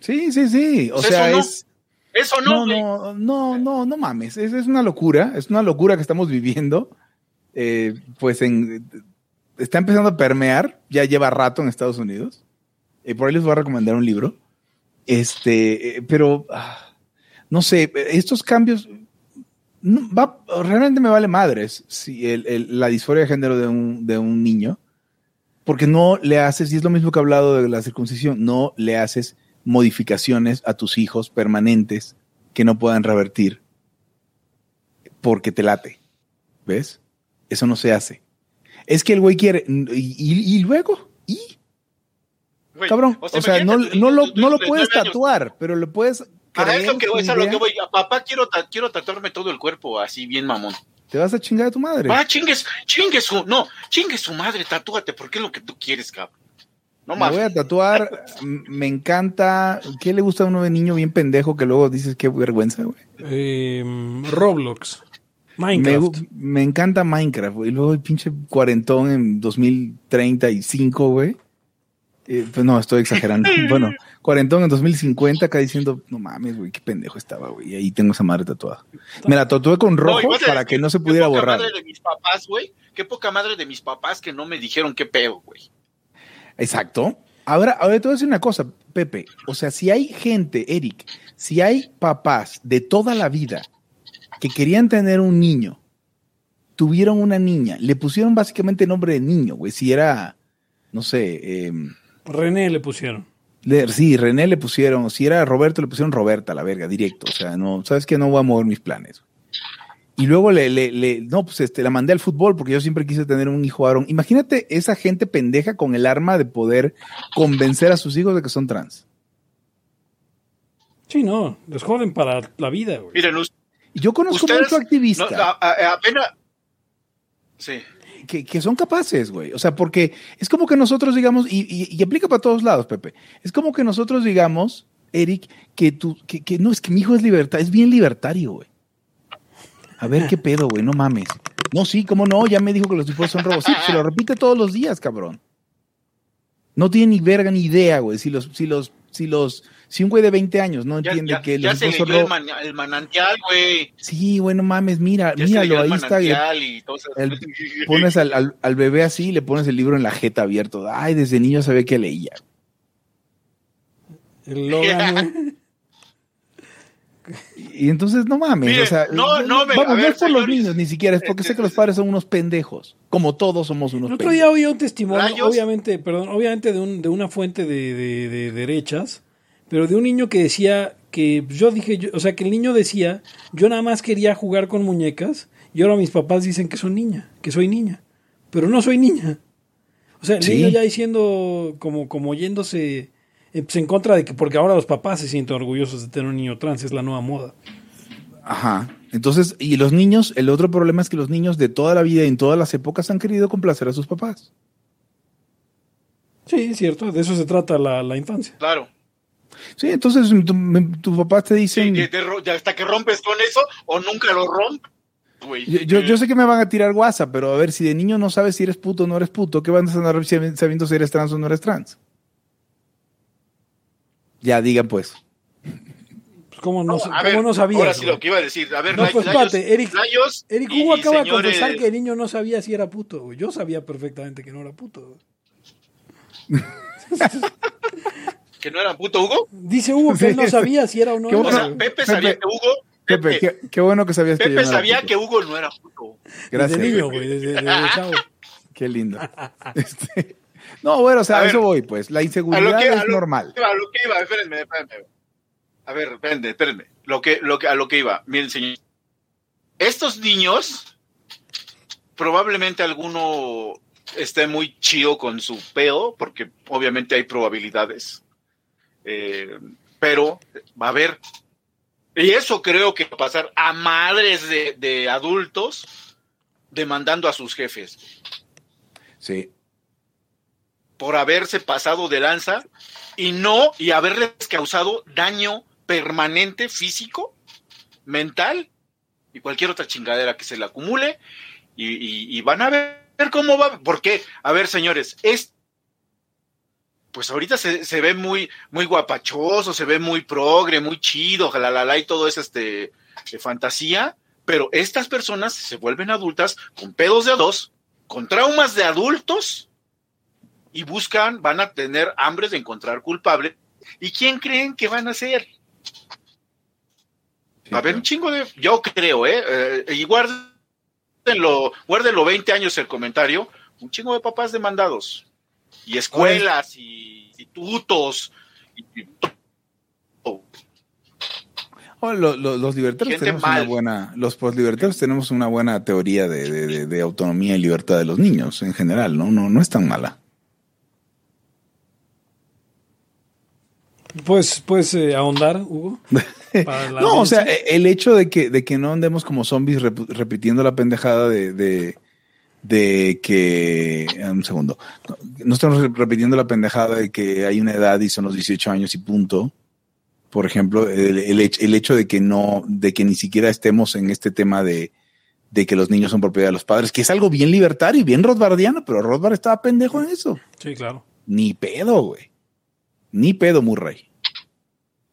Sí, sí, sí. O Pues sea, eso no. es. Eso no, no, no, no, no mames. Es, es una locura. Es una locura que estamos viviendo. Eh, pues en, está empezando a permear. Ya lleva rato en Estados Unidos. Eh, por ahí les voy a recomendar un libro. Este, eh, pero ah, no sé, estos cambios. no, va, realmente me vale madres si el- el- la disforia de género de un, de un niño. Porque no le haces, y es lo mismo que he hablado de la circuncisión, no le haces modificaciones a tus hijos permanentes que no puedan revertir porque te late. ¿Ves? Eso no se hace. Es que el güey quiere. Y, y- y luego, ¿y? Güey, Cabrón. O sea, no, no lo, no lo de puedes tatuar, pero le puedes. Ajá, es creer lo que voy, es a lo que voy. Papá, quiero, ta- quiero tatuarme todo el cuerpo, así bien mamón. Te vas a chingar a tu madre. Va, chingues, chingues su, no, chingue su madre, tatúate, porque es lo que tú quieres, cabrón. No Me más. voy a tatuar. Me encanta. ¿Qué le gusta a uno de niño bien pendejo que luego dices qué vergüenza, güey? Eh, Roblox. Me, Minecraft. gu- me encanta Minecraft, güey. Y luego el pinche cuarentón en 2035, güey. Eh, pues no, estoy exagerando. bueno, cuarentón en 2050, acá diciendo, no mames, güey, qué pendejo estaba, güey. Y ahí tengo esa madre tatuada. Me la tatué con rojo para que no se qué pudiera poca borrar. madre de mis papás, güey. Qué poca madre de mis papás que no me dijeron qué pedo, güey. Exacto. Ahora, ahora te voy a decir una cosa, Pepe. O sea, si hay gente, Eric, si hay papás de toda la vida que querían tener un niño, tuvieron una niña, le pusieron básicamente nombre de niño, güey. Si era, no sé, em, René le pusieron. Le- sí, René le pusieron, si era Roberto le pusieron Roberta la verga, directo. O sea, no, sabes que no voy a mover mis planes. Y luego le, le, le- no, pues este, la mandé al fútbol porque yo siempre quise tener un hijo varón. Imagínate esa gente pendeja con el arma de poder convencer a sus hijos de que son trans. Sí, no, les joden para la vida, güey. Miren, Yo conozco mucho activista no, a- a- apenas. Sí. Que, son capaces, güey. O sea, porque es como que nosotros digamos, y, y- y aplica para todos lados, Pepe. Es como que nosotros digamos, Eric, que tú, que, que no, es que mi hijo es libertad, es bien libertario, güey. A ver qué pedo, güey, no mames. No, sí, cómo no, ya me dijo que los tipos son robos. Sí, se lo repite todos los días, cabrón. No tiene ni verga ni idea, güey. Si los, si los, si los, si un güey de 20 años no Ya, entiende ya- que ya se son leyó el, robos. man- el manantial, güey. Sí, güey, no mames, mira, Ya míralo, ahí está. y le todo el- pones al, al- al bebé así y le pones el libro en la jeta abierto. Ay, desde niño sabía que leía. El Logan. Y entonces, no mames. Mire, o sea, no, no me- vamos, a no ver, es por los niños ni siquiera, es porque sé que los padres son unos pendejos. Como todos somos unos El otro pendejos. día oí un testimonio, Rayos. obviamente, perdón, obviamente de, un, de una fuente de, de- de derechas, pero de un niño que decía que yo dije, yo- o sea, que el niño decía, yo nada más quería jugar con muñecas y ahora mis papás dicen que soy niña, que soy niña, pero no soy niña. O sea, el Sí. niño ya diciendo, como, como yéndose eh, pues, en contra de que, porque ahora los papás se sienten orgullosos de tener un niño trans, es la nueva moda. Ajá. Entonces, y los niños, el otro problema es que los niños de toda la vida y en todas las épocas han querido complacer a sus papás. Sí, es cierto, de eso se trata la, la infancia. Claro. Sí, entonces tu- tus papás te Sí, de hasta que rompes con eso o nunca lo rompes, güey. yo, yo- yo sé que me van a tirar guasa, pero a ver, si de niño no sabes si eres puto o no eres puto, ¿qué van a andar sabi- sabiendo si eres trans o no eres trans? Ya, digan pues. Pues, ¿Cómo no, No, cómo ver, no sabías? Ahora sí lo que iba a decir. A ver, No, Lay- pues, Layos- espérate, Eric- Layos Eric Hugo y acaba de señores- confesar que el niño no sabía si era puto. Yo sabía perfectamente que no era puto. que no era puto Hugo. Dice Hugo que él no sabía si era o no. Qué era, O sea, güey. Pepe Pepe, sabía que Hugo. Pepe, Pepe, qué, qué bueno que sabías que Pepe no era sabía puto. que Hugo no era puto. Gracias. Desde niño, Pepe. güey, desde, desde chavo. Qué lindo. Este, no, bueno, o sea, A a ver, eso voy, pues. La A inseguridad lo que, a es lo- normal. A lo que iba, espérenme, espérenme. A ver, espérenme, espérenme. Lo que, lo que, a lo que iba. Miren, señor. Estos niños, probablemente alguno esté muy chido con su pedo, porque obviamente hay probabilidades. Eh, pero va a haber. Y eso creo que va a pasar a madres de, de adultos demandando a sus jefes Sí. por haberse pasado de lanza y no, y haberles causado daño permanente físico, mental y cualquier otra chingadera que se le acumule y, y- y van a ver cómo va, porque, a ver señores, es, pues ahorita se, se ve muy, muy guapachoso, se ve muy progre, muy chido, jalalala y todo es este, de fantasía, pero estas personas se vuelven adultas con pedos de a dos, con traumas de adultos, y buscan, van a tener hambre de encontrar culpable. ¿Y quién creen que van a ser? Va a haber un chingo de. Yo creo, ¿eh? eh y guárdenlo, guárdenlo 20 años el comentario. Un chingo de papás demandados. Y escuelas, y institutos. Y, y todo. Oh, lo- lo- los libertarios Gente tenemos mal. una buena, los postlibertarios tenemos una buena teoría de, de- de- de autonomía y libertad de los niños en general, ¿no? No, no es tan mala. Pues, puedes eh, ahondar, Hugo. Para la No, o sea, e- el hecho de que, de que no andemos como zombies rep- repitiendo la pendejada de, de, de que. eh, Un segundo. No, estamos re- repitiendo la pendejada de que hay una edad y son los 18 años y punto. Por ejemplo, el, el hech- el hecho de que no, de que ni siquiera estemos en este tema de, de que los niños son propiedad de los padres, que es algo bien libertario y bien Rothbardiano, pero Rothbard estaba pendejo en eso. Sí, claro. Ni pedo, güey. Ni pedo, Murray.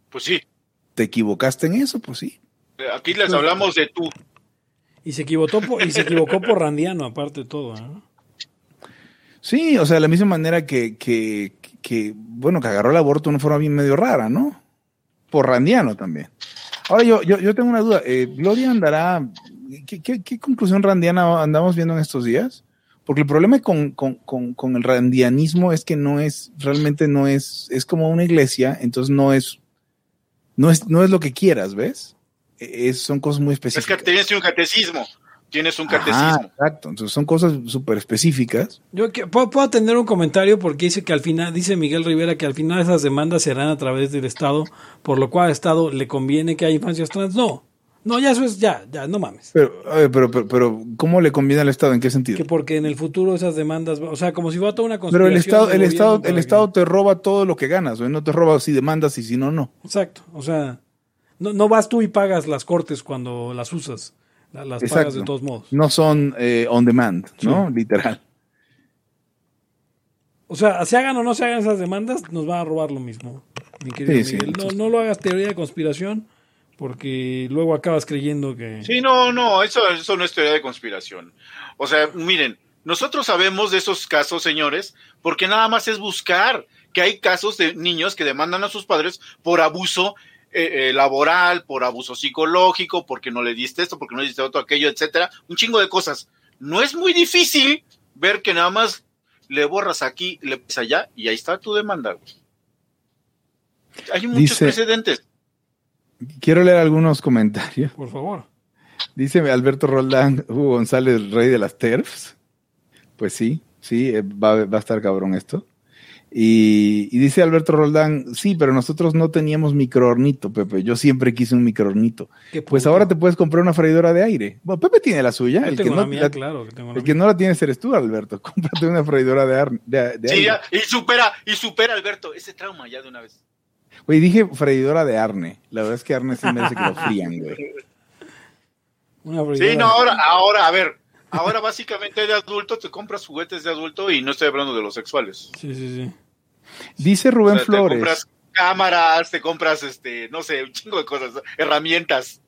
Pues sí, ¿Te equivocaste en eso? Pues sí. aquí les hablamos de tú. Y se equivocó por, y se equivocó por Randiano, aparte de todo. ¿eh? Sí, o sea, de la misma manera que, que, que, bueno, que agarró el aborto de una forma bien medio rara, ¿no? Por randiano también. Ahora yo, yo, yo tengo una duda. Eh, ¿Gloria andará? ¿qué, qué, qué conclusión randiana andamos viendo en estos días? Porque el problema con, con, con, con el randianismo es que no es, realmente no es, es como una iglesia, entonces no es, no es, no es lo que quieras, ¿ves? E- Es, son cosas muy Es que específicas. tienes un catecismo. Tienes un Ajá, catecismo. exacto. Entonces son cosas súper específicas. Yo que- puedo, puedo tener un comentario porque dice que al final, dice Miguel Rivera que al final esas demandas se harán a través del Estado, por lo cual al Estado le conviene que haya infancias trans. No, no, ya eso es, ya, ya, no mames. Pero, a ver, pero, pero, pero, ¿cómo le conviene al Estado? ¿En qué sentido? Que porque en el futuro esas demandas, o sea, como si fuera toda una Pero conspiración. el Estado, el Estado, el que- Estado te roba todo lo que ganas, güey. No te roba si demandas y si no, no. Exacto, o sea, no, no vas tú y pagas las cortes cuando las usas, la- las pagas de todos modos. No son eh, on demand, ¿no? Literal. O sea, se hagan o no se hagan esas demandas, nos van a robar lo mismo. Mi querido Sí, sí. No, no lo hagas teoría de conspiración, porque luego acabas creyendo que. Sí, no, no, eso, eso no es teoría de conspiración. O sea, miren, nosotros sabemos de esos casos, señores, porque nada más es buscar que hay casos de niños que demandan a sus padres por abuso eh, eh, laboral, por abuso psicológico, porque no le diste esto, porque no le diste otro, aquello, etcétera, un chingo de cosas. No es muy difícil ver que nada más le borras aquí, le pones allá y ahí está tu demanda. Hay muchos Dice- precedentes. Quiero leer algunos comentarios. Por favor. Dice Alberto Roldán, Hugo González, rey de las TERFs. Pues sí, sí, eh, va, va a estar cabrón esto. Y, y dice Alberto Roldán, sí, pero nosotros no teníamos microornito, Pepe. Yo siempre quise un microornito. Pues ahora te puedes comprar una freidora de aire. Bueno, Pepe tiene la suya. Yo El que, tengo no, la mía, la- claro que tengo la el que mía. no la tienes eres tú, Alberto. Cómprate una freidora de, ar- de, de Sí, aire. ya, y supera, y supera, Alberto, ese trauma ya de una vez. Güey, dije freidora de Arne. La verdad es que Arne sí merece que lo frían, güey. Una freidora. Sí, no, ahora, ahora, a ver, ahora básicamente de adulto te compras juguetes de adulto y no estoy hablando de los sexuales. Sí, sí, sí. Dice O Rubén sea, Te Flores. compras cámaras, te compras, este, no sé, un chingo de cosas, herramientas.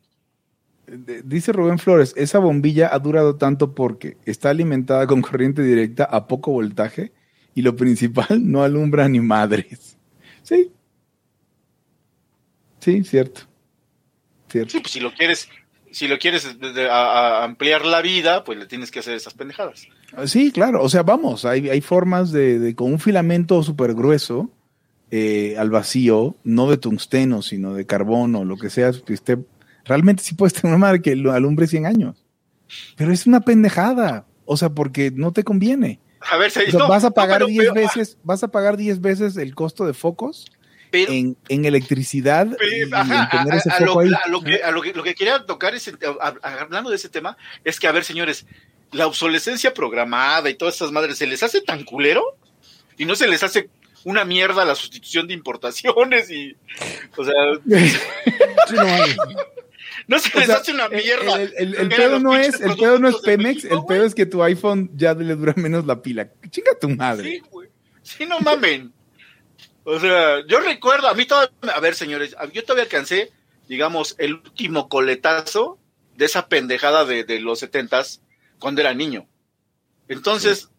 Dice Rubén Flores, esa bombilla ha durado tanto porque está alimentada con corriente directa a poco voltaje y lo principal, no alumbra ni madres. Sí. Sí, cierto. Cierto. Sí, pues si lo quieres, si lo quieres de- de- a- a ampliar la vida, pues le tienes que hacer esas pendejadas. Sí, claro. O sea, vamos, hay, hay formas de, de con un filamento súper grueso eh, al vacío, no de tungsteno, sino de carbón o lo que sea, que esté, realmente sí puedes tener una madre que lo alumbre 100 años. Pero es una pendejada. O sea, porque no te conviene. A ver, se- O sea, no, vas a pagar pero- 10 pero- veces, vas a pagar 10 veces el costo de focos pero- en, en electricidad y en tener a- ese a, foco lo, ahí. a lo que, a lo que- lo que quería tocar, es, a- a- hablando de ese tema, es que, a ver, señores, la obsolescencia programada y todas esas madres, ¿se les hace tan culero? ¿Y no se les hace una mierda la sustitución de importaciones? y O sea, Sí, no se O les sea, hace una mierda. El, el- pedo no es, el pedo no es Pemex, México, el pedo es que tu iPhone ya le dura menos la pila. Chinga tu madre. Sí, güey. Sí, no mamen. O sea, yo recuerdo, a mí todavía, a ver, señores, yo todavía alcancé, digamos, el último coletazo de esa pendejada de, de los setentas cuando era niño. Entonces,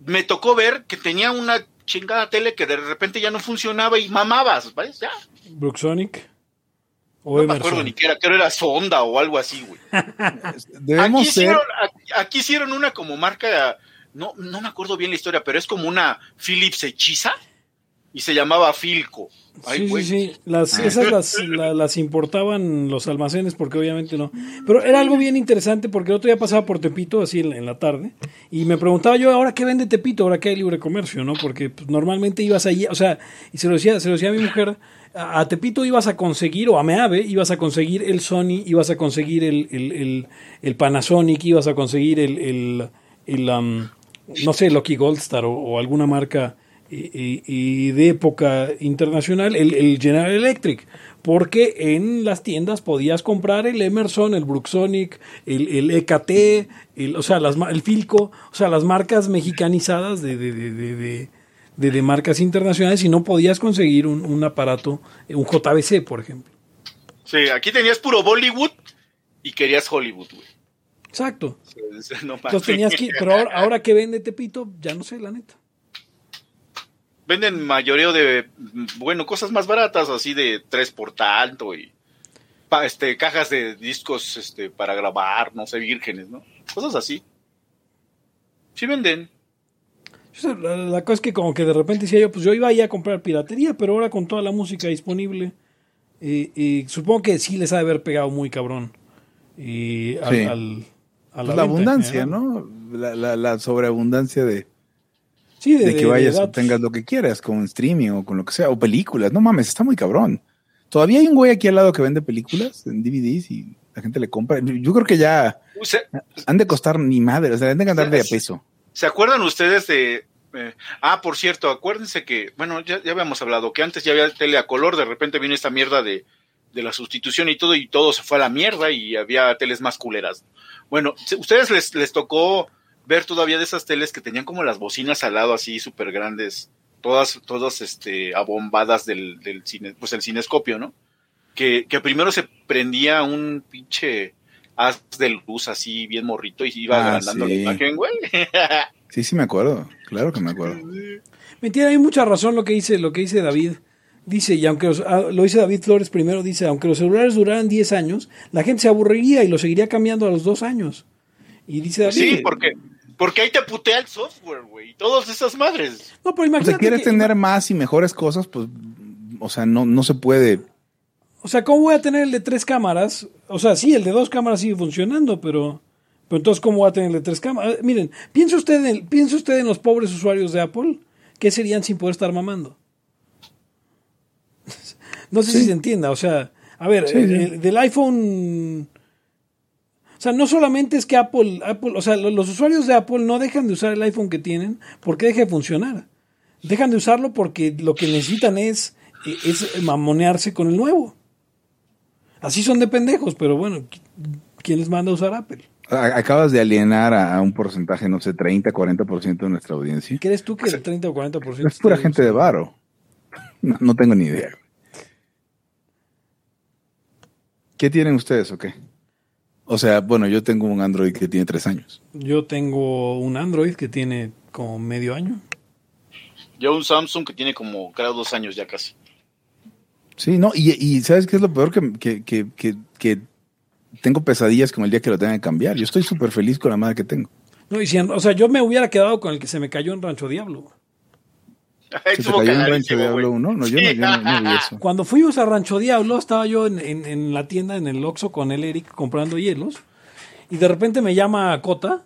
me tocó ver que tenía una chingada tele que de repente ya no funcionaba y mamabas, ¿vale? Ya, Brooksonic. O no me acuerdo ni qué era, creo era Sonda o algo así, güey. Debemos aquí, ser, hicieron, aquí, aquí hicieron una como marca, no, no me acuerdo bien la historia, pero es como una Philips hechiza. Y se llamaba Filco. Ay, sí, güey. sí, sí. Las, esas las, la- las importaban los almacenes porque obviamente no. Pero era algo bien interesante porque el otro día pasaba por Tepito así en, la- en la tarde y me preguntaba yo, ¿ahora qué vende Tepito? ¿Ahora qué hay libre comercio? ¿no? Porque pues, normalmente ibas allí, o sea, y se lo decía, se lo decía a mi mujer, a, a Tepito ibas a conseguir, o a Meave, ibas a conseguir el Sony, ibas a conseguir el, el, el, el Panasonic, ibas a conseguir el, el, el, um, no sé, Lucky Goldstar o, o alguna marca y, de época internacional, el, el General Electric, porque en las tiendas podías comprar el Emerson, el Bruxonic, el, el EKT, el, o sea, las, el Filco, o sea, las marcas mexicanizadas de, de, de, de, de- de- de marcas internacionales y no podías conseguir un, un aparato, un JBC, por ejemplo. Sí, aquí tenías puro Bollywood y querías Hollywood, güey. Exacto. No Entonces tenías que, pero ahora, ahora que vende Tepito, ya no sé, la neta. Venden mayoreo de, bueno, cosas más baratas, así de tres por tanto y pa- este, cajas de discos este, para grabar, no sé, vírgenes, ¿no? Cosas así. Sí venden. La, la cosa es que como que de repente decía yo, pues yo iba ahí a comprar piratería, pero ahora con toda la música disponible, eh, eh, supongo que sí les ha de haber pegado muy cabrón. Y al, Sí. al- a Pues la, la venta, abundancia, ¿eh? ¿no? La, la, la sobreabundancia de, Sí, de, de que vayas de o tengas lo que quieras, con streaming o con lo que sea, o películas. No mames, está muy cabrón. Todavía hay un güey aquí al lado que vende películas en DVDs y la gente le compra. Yo creo que ya O sea, han de costar ni madre, o sea, han de andar de a peso. ¿Se acuerdan ustedes de... eh, ah, por cierto, acuérdense que, bueno, ya, ya habíamos hablado, que antes ya había tele a color, de repente vino esta mierda de, de la sustitución y todo, y todo se fue a la mierda y había teles más culeras. Bueno, ¿ustedes les, les tocó ver todavía de esas teles que tenían como las bocinas al lado así súper grandes, todas, todas este, abombadas del, del cine, pues el cinescopio, ¿no? Que, que primero se prendía un pinche haz de luz así bien morrito y iba Ah, agrandando sí. la imagen, güey. Sí, sí me acuerdo. Claro que me acuerdo. Mentira, hay mucha razón lo que dice, lo que dice David. Dice, y aunque los- ah, lo dice David Flores primero, dice, aunque los celulares duraran 10 años, la gente se aburriría y lo seguiría cambiando a los dos años. Y dice David, Sí, porque, porque ahí te putea el software, güey, y todas esas madres. no, pero O imagínate sea, quieres que- tener más y mejores cosas, pues, o sea, no, no se puede. O sea, ¿cómo voy a tener el de tres cámaras? O sea, sí, el de dos cámaras sigue funcionando, pero, pero entonces, ¿cómo voy a tener el de tres cámaras? Eh, Miren, piensa usted, en, piensa usted en los pobres usuarios de Apple, ¿qué serían sin poder estar mamando? No sé si se entienda, o sea, a ver, Sí, el- sí. el del iPhone... O sea, no solamente es que Apple, Apple, o sea, lo- los usuarios de Apple no dejan de usar el iPhone que tienen porque deje de funcionar. Dejan de usarlo porque lo que necesitan es, es mamonearse con el nuevo. Así son de pendejos, pero bueno, ¿qui- ¿quién les manda a usar Apple? Acabas de alienar a, un porcentaje, no sé, 30, 40% de nuestra audiencia. ¿Crees tú que el 30 o 40%? Es pura gente de varo. No, no tengo ni idea. ¿Qué tienen ustedes o qué? O sea, bueno, yo tengo un Android que tiene tres años. Yo tengo un Android que tiene como medio año. Yo un Samsung que tiene como cada dos años ya casi. Sí, no, y, y ¿sabes qué es lo peor? Que, que, que, que, que tengo pesadillas con el día que lo tenga que cambiar. Yo estoy súper feliz con la madre que tengo. No, y si o sea, yo me hubiera quedado con el que se me cayó en Rancho Diablo. ¿Se te Estuvo cayó un cagadísimo, Rancho Diablo güey. 1? No, yo no, yo no, no vi eso. Cuando fuimos a Rancho Diablo, estaba yo en, en- en la tienda, en el Oxxo con el Eric comprando hielos. Y de repente me llama Cota.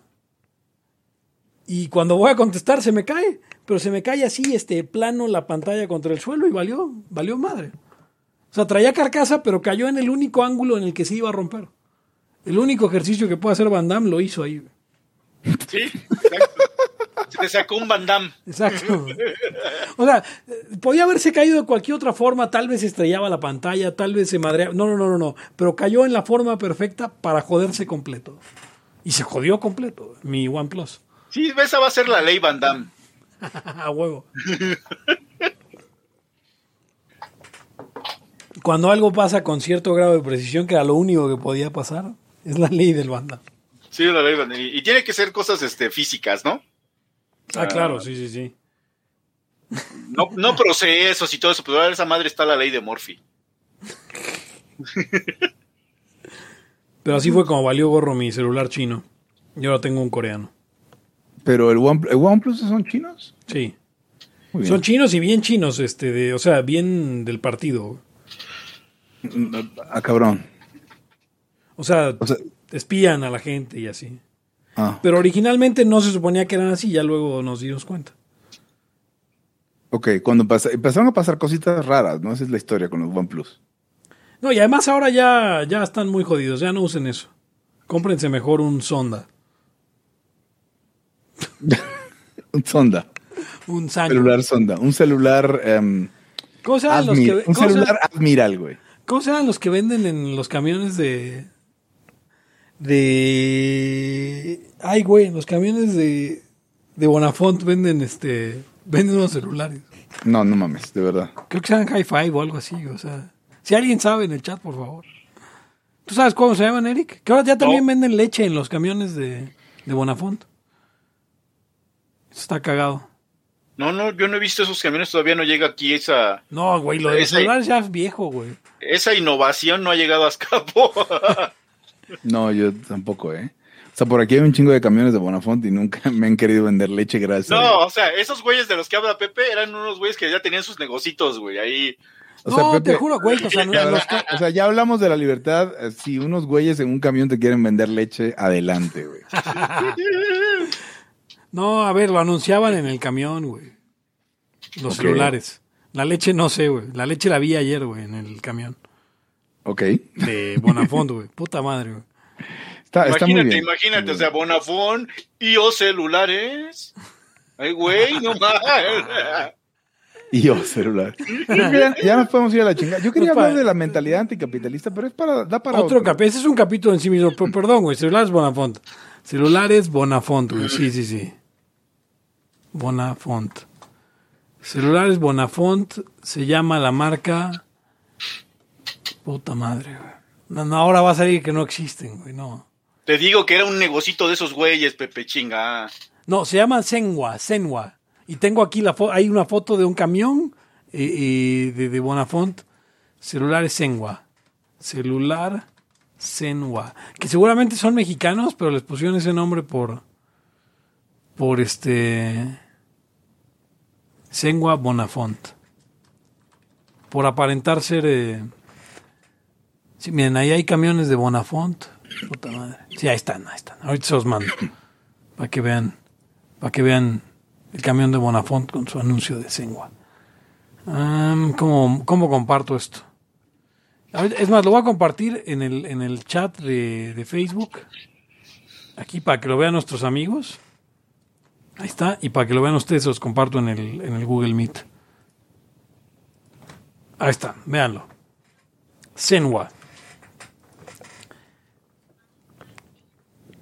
Y cuando voy a contestar se me cae. Pero se me cae así, este plano, la pantalla contra el suelo y valió, valió madre. O sea, traía carcasa, pero cayó en el único ángulo en el que se iba a romper. El único ejercicio que puede hacer Van Damme lo hizo ahí. Sí, exacto. Se te sacó un Van Damme. Exacto. O sea, podía haberse caído de cualquier otra forma, tal vez estrellaba la pantalla, tal vez se madreaba. No, no, no, no, no. Pero cayó en la forma perfecta para joderse completo. Y se jodió completo, mi OnePlus. Sí, esa va a ser la ley Van Damme. A huevo. Cuando algo pasa con cierto grado de precisión, que era lo único que podía pasar, es la ley del banda. Sí, la ley Van Damme. Y, y tiene que ser cosas este, físicas, ¿no? Ah, claro, sí, sí, sí. No, no procesos y todo eso, pero esa madre está la ley de Morphy. Pero así fue como valió gorro mi celular chino. Y ahora tengo un coreano. Pero el, One, el OnePlus son chinos. Sí. Son chinos y bien chinos, este, de, o sea, bien del partido. Ah, cabrón. O sea, O sea, espían a la gente y así. Ah, Pero originalmente no se suponía que eran así, ya luego nos dimos cuenta. ok, cuando pasa- empezaron a pasar cositas raras, ¿no? Esa es la historia con los OnePlus. No, y además ahora ya, ya están muy jodidos, ya no usen eso. Cómprense mejor un sonda, Un sonda, un celular sonda, un celular em, ¿Cómo se los que, un celular Admiral, güey. cómo se los que venden en los camiones de... De... Ay, güey, los camiones de... De Bonafont venden este... Venden unos celulares. No, no mames, de verdad. Creo que se llaman Hi-Fi o algo así, o sea... Si alguien sabe en el chat, por favor. ¿Tú sabes cómo se llaman, Eric? Que ahora ya también No. venden leche en los camiones de, de Bonafont. Eso está cagado. No, no, yo no he visto esos camiones, todavía no llega aquí esa, No, güey, lo de los Ese- celulares ya es viejo, güey. esa innovación no ha llegado a escapo. No, yo tampoco, ¿eh? O sea, por aquí hay un chingo de camiones de Bonafont y nunca me han querido vender leche gracias. no, o sea, esos güeyes de los que habla Pepe eran unos güeyes que ya tenían sus negocitos, güey, ahí. O sea, no, Pepe, te juro, güey, o sea, no, ya los o sea, ya hablamos de la libertad. eh, Si unos güeyes en un camión te quieren vender leche, adelante, güey. no, a ver, lo anunciaban en el camión, güey. Los celulares. La leche no sé, güey. La leche la vi ayer, güey, en el camión Ok. de Bonafont, güey. Puta madre, güey. Está, está muy imagínate, bien. imagínate, o sea, Bonafón y o celulares. Ay, güey, no mames. Y yo, celular. Ya, ya nos podemos ir a la chingada. Yo quería Pues hablar de la mentalidad anticapitalista, pero es para, da para Otro otro. capítulo. Ese es un capítulo en sí mismo. Pero, perdón, güey. Celulares Bonafont. Celulares Bonafont, güey. Sí, sí, sí. Bonafont. Celulares Bonafont se llama la marca. Puta madre, güey. No, no, ahora va a salir que no existen, güey. No. Te digo que era un negocito de esos güeyes, Pepe chinga. No, se llama Senwa, Senwa. Y tengo aquí la foto, hay una foto de un camión eh, eh, de, de Bonafont. Celulares Senwa. Celular Senwa. Que seguramente son mexicanos, pero les pusieron ese nombre por. Por este. Senwa Bonafont. Por aparentar ser. eh, Sí, miren, ahí hay camiones de Bonafont. Puta madre. Sí, ahí están, ahí están. Ahorita se los mando. Para que vean. Para que vean el camión de Bonafont con su anuncio de Sengua. Am, ¿cómo, cómo comparto esto? Es más, lo voy a compartir en el, en el chat de, de Facebook. Aquí para que lo vean nuestros amigos. Ahí está. Y para que lo vean ustedes, se los comparto en el, en el Google Meet. Ahí está, véanlo. Senwa.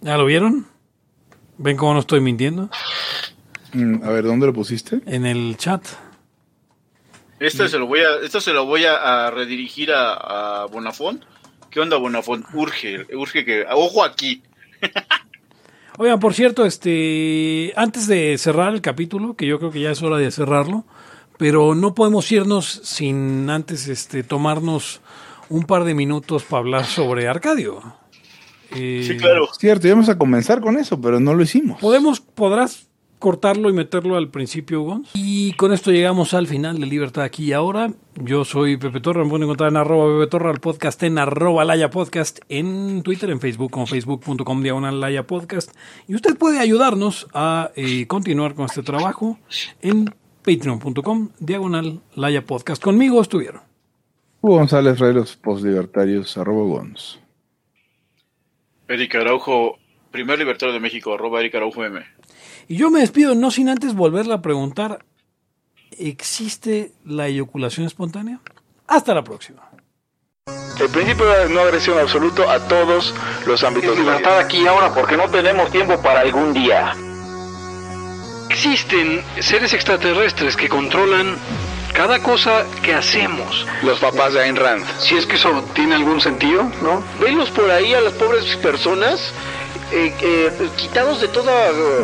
¿Ya lo vieron? ¿Ven cómo no estoy mintiendo? Mm, a ver, ¿dónde lo pusiste? En el chat. Este se lo voy a, esto se lo voy a, a redirigir a, a Bonafont. ¿Qué onda, Bonafont? Urge, urge que. Ojo aquí. Oigan, por cierto, este, antes de cerrar el capítulo, que yo creo que ya es hora de cerrarlo, pero no podemos irnos sin antes este, tomarnos un par de minutos para hablar sobre Arcadio. Eh, Sí, claro. Cierto, íbamos a comenzar con eso, pero no lo hicimos. Podemos, podrás cortarlo y meterlo al principio, Gonz. Y con esto llegamos al final de Libertad aquí y ahora. Yo soy Pepe Torra, me pueden encontrar en arroba Pepe Torra, el podcast en arroba Laya Podcast, en Twitter, en Facebook, como facebook.com diagonal Laya Podcast. Y usted puede ayudarnos a eh, continuar con este trabajo en patreon.com diagonal Laya Podcast. Conmigo estuvieron. Hugo González Rey, los postlibertarios, arroba Gons. Eric Araujo, primer libertario de México, arroba Eric Araujo M. Y yo me despido, no sin antes volverle a preguntar, ¿existe la eyaculación espontánea? Hasta la próxima. El principio de no agresión absoluto a todos los ámbitos de la vida. Libertad aquí y ahora porque no tenemos tiempo para algún día. Existen seres extraterrestres que controlan cada cosa que hacemos. Los papás de Ayn Rand. Si es que eso tiene algún sentido, ¿no? Venlos por ahí a las pobres personas eh, eh, quitados de toda eh,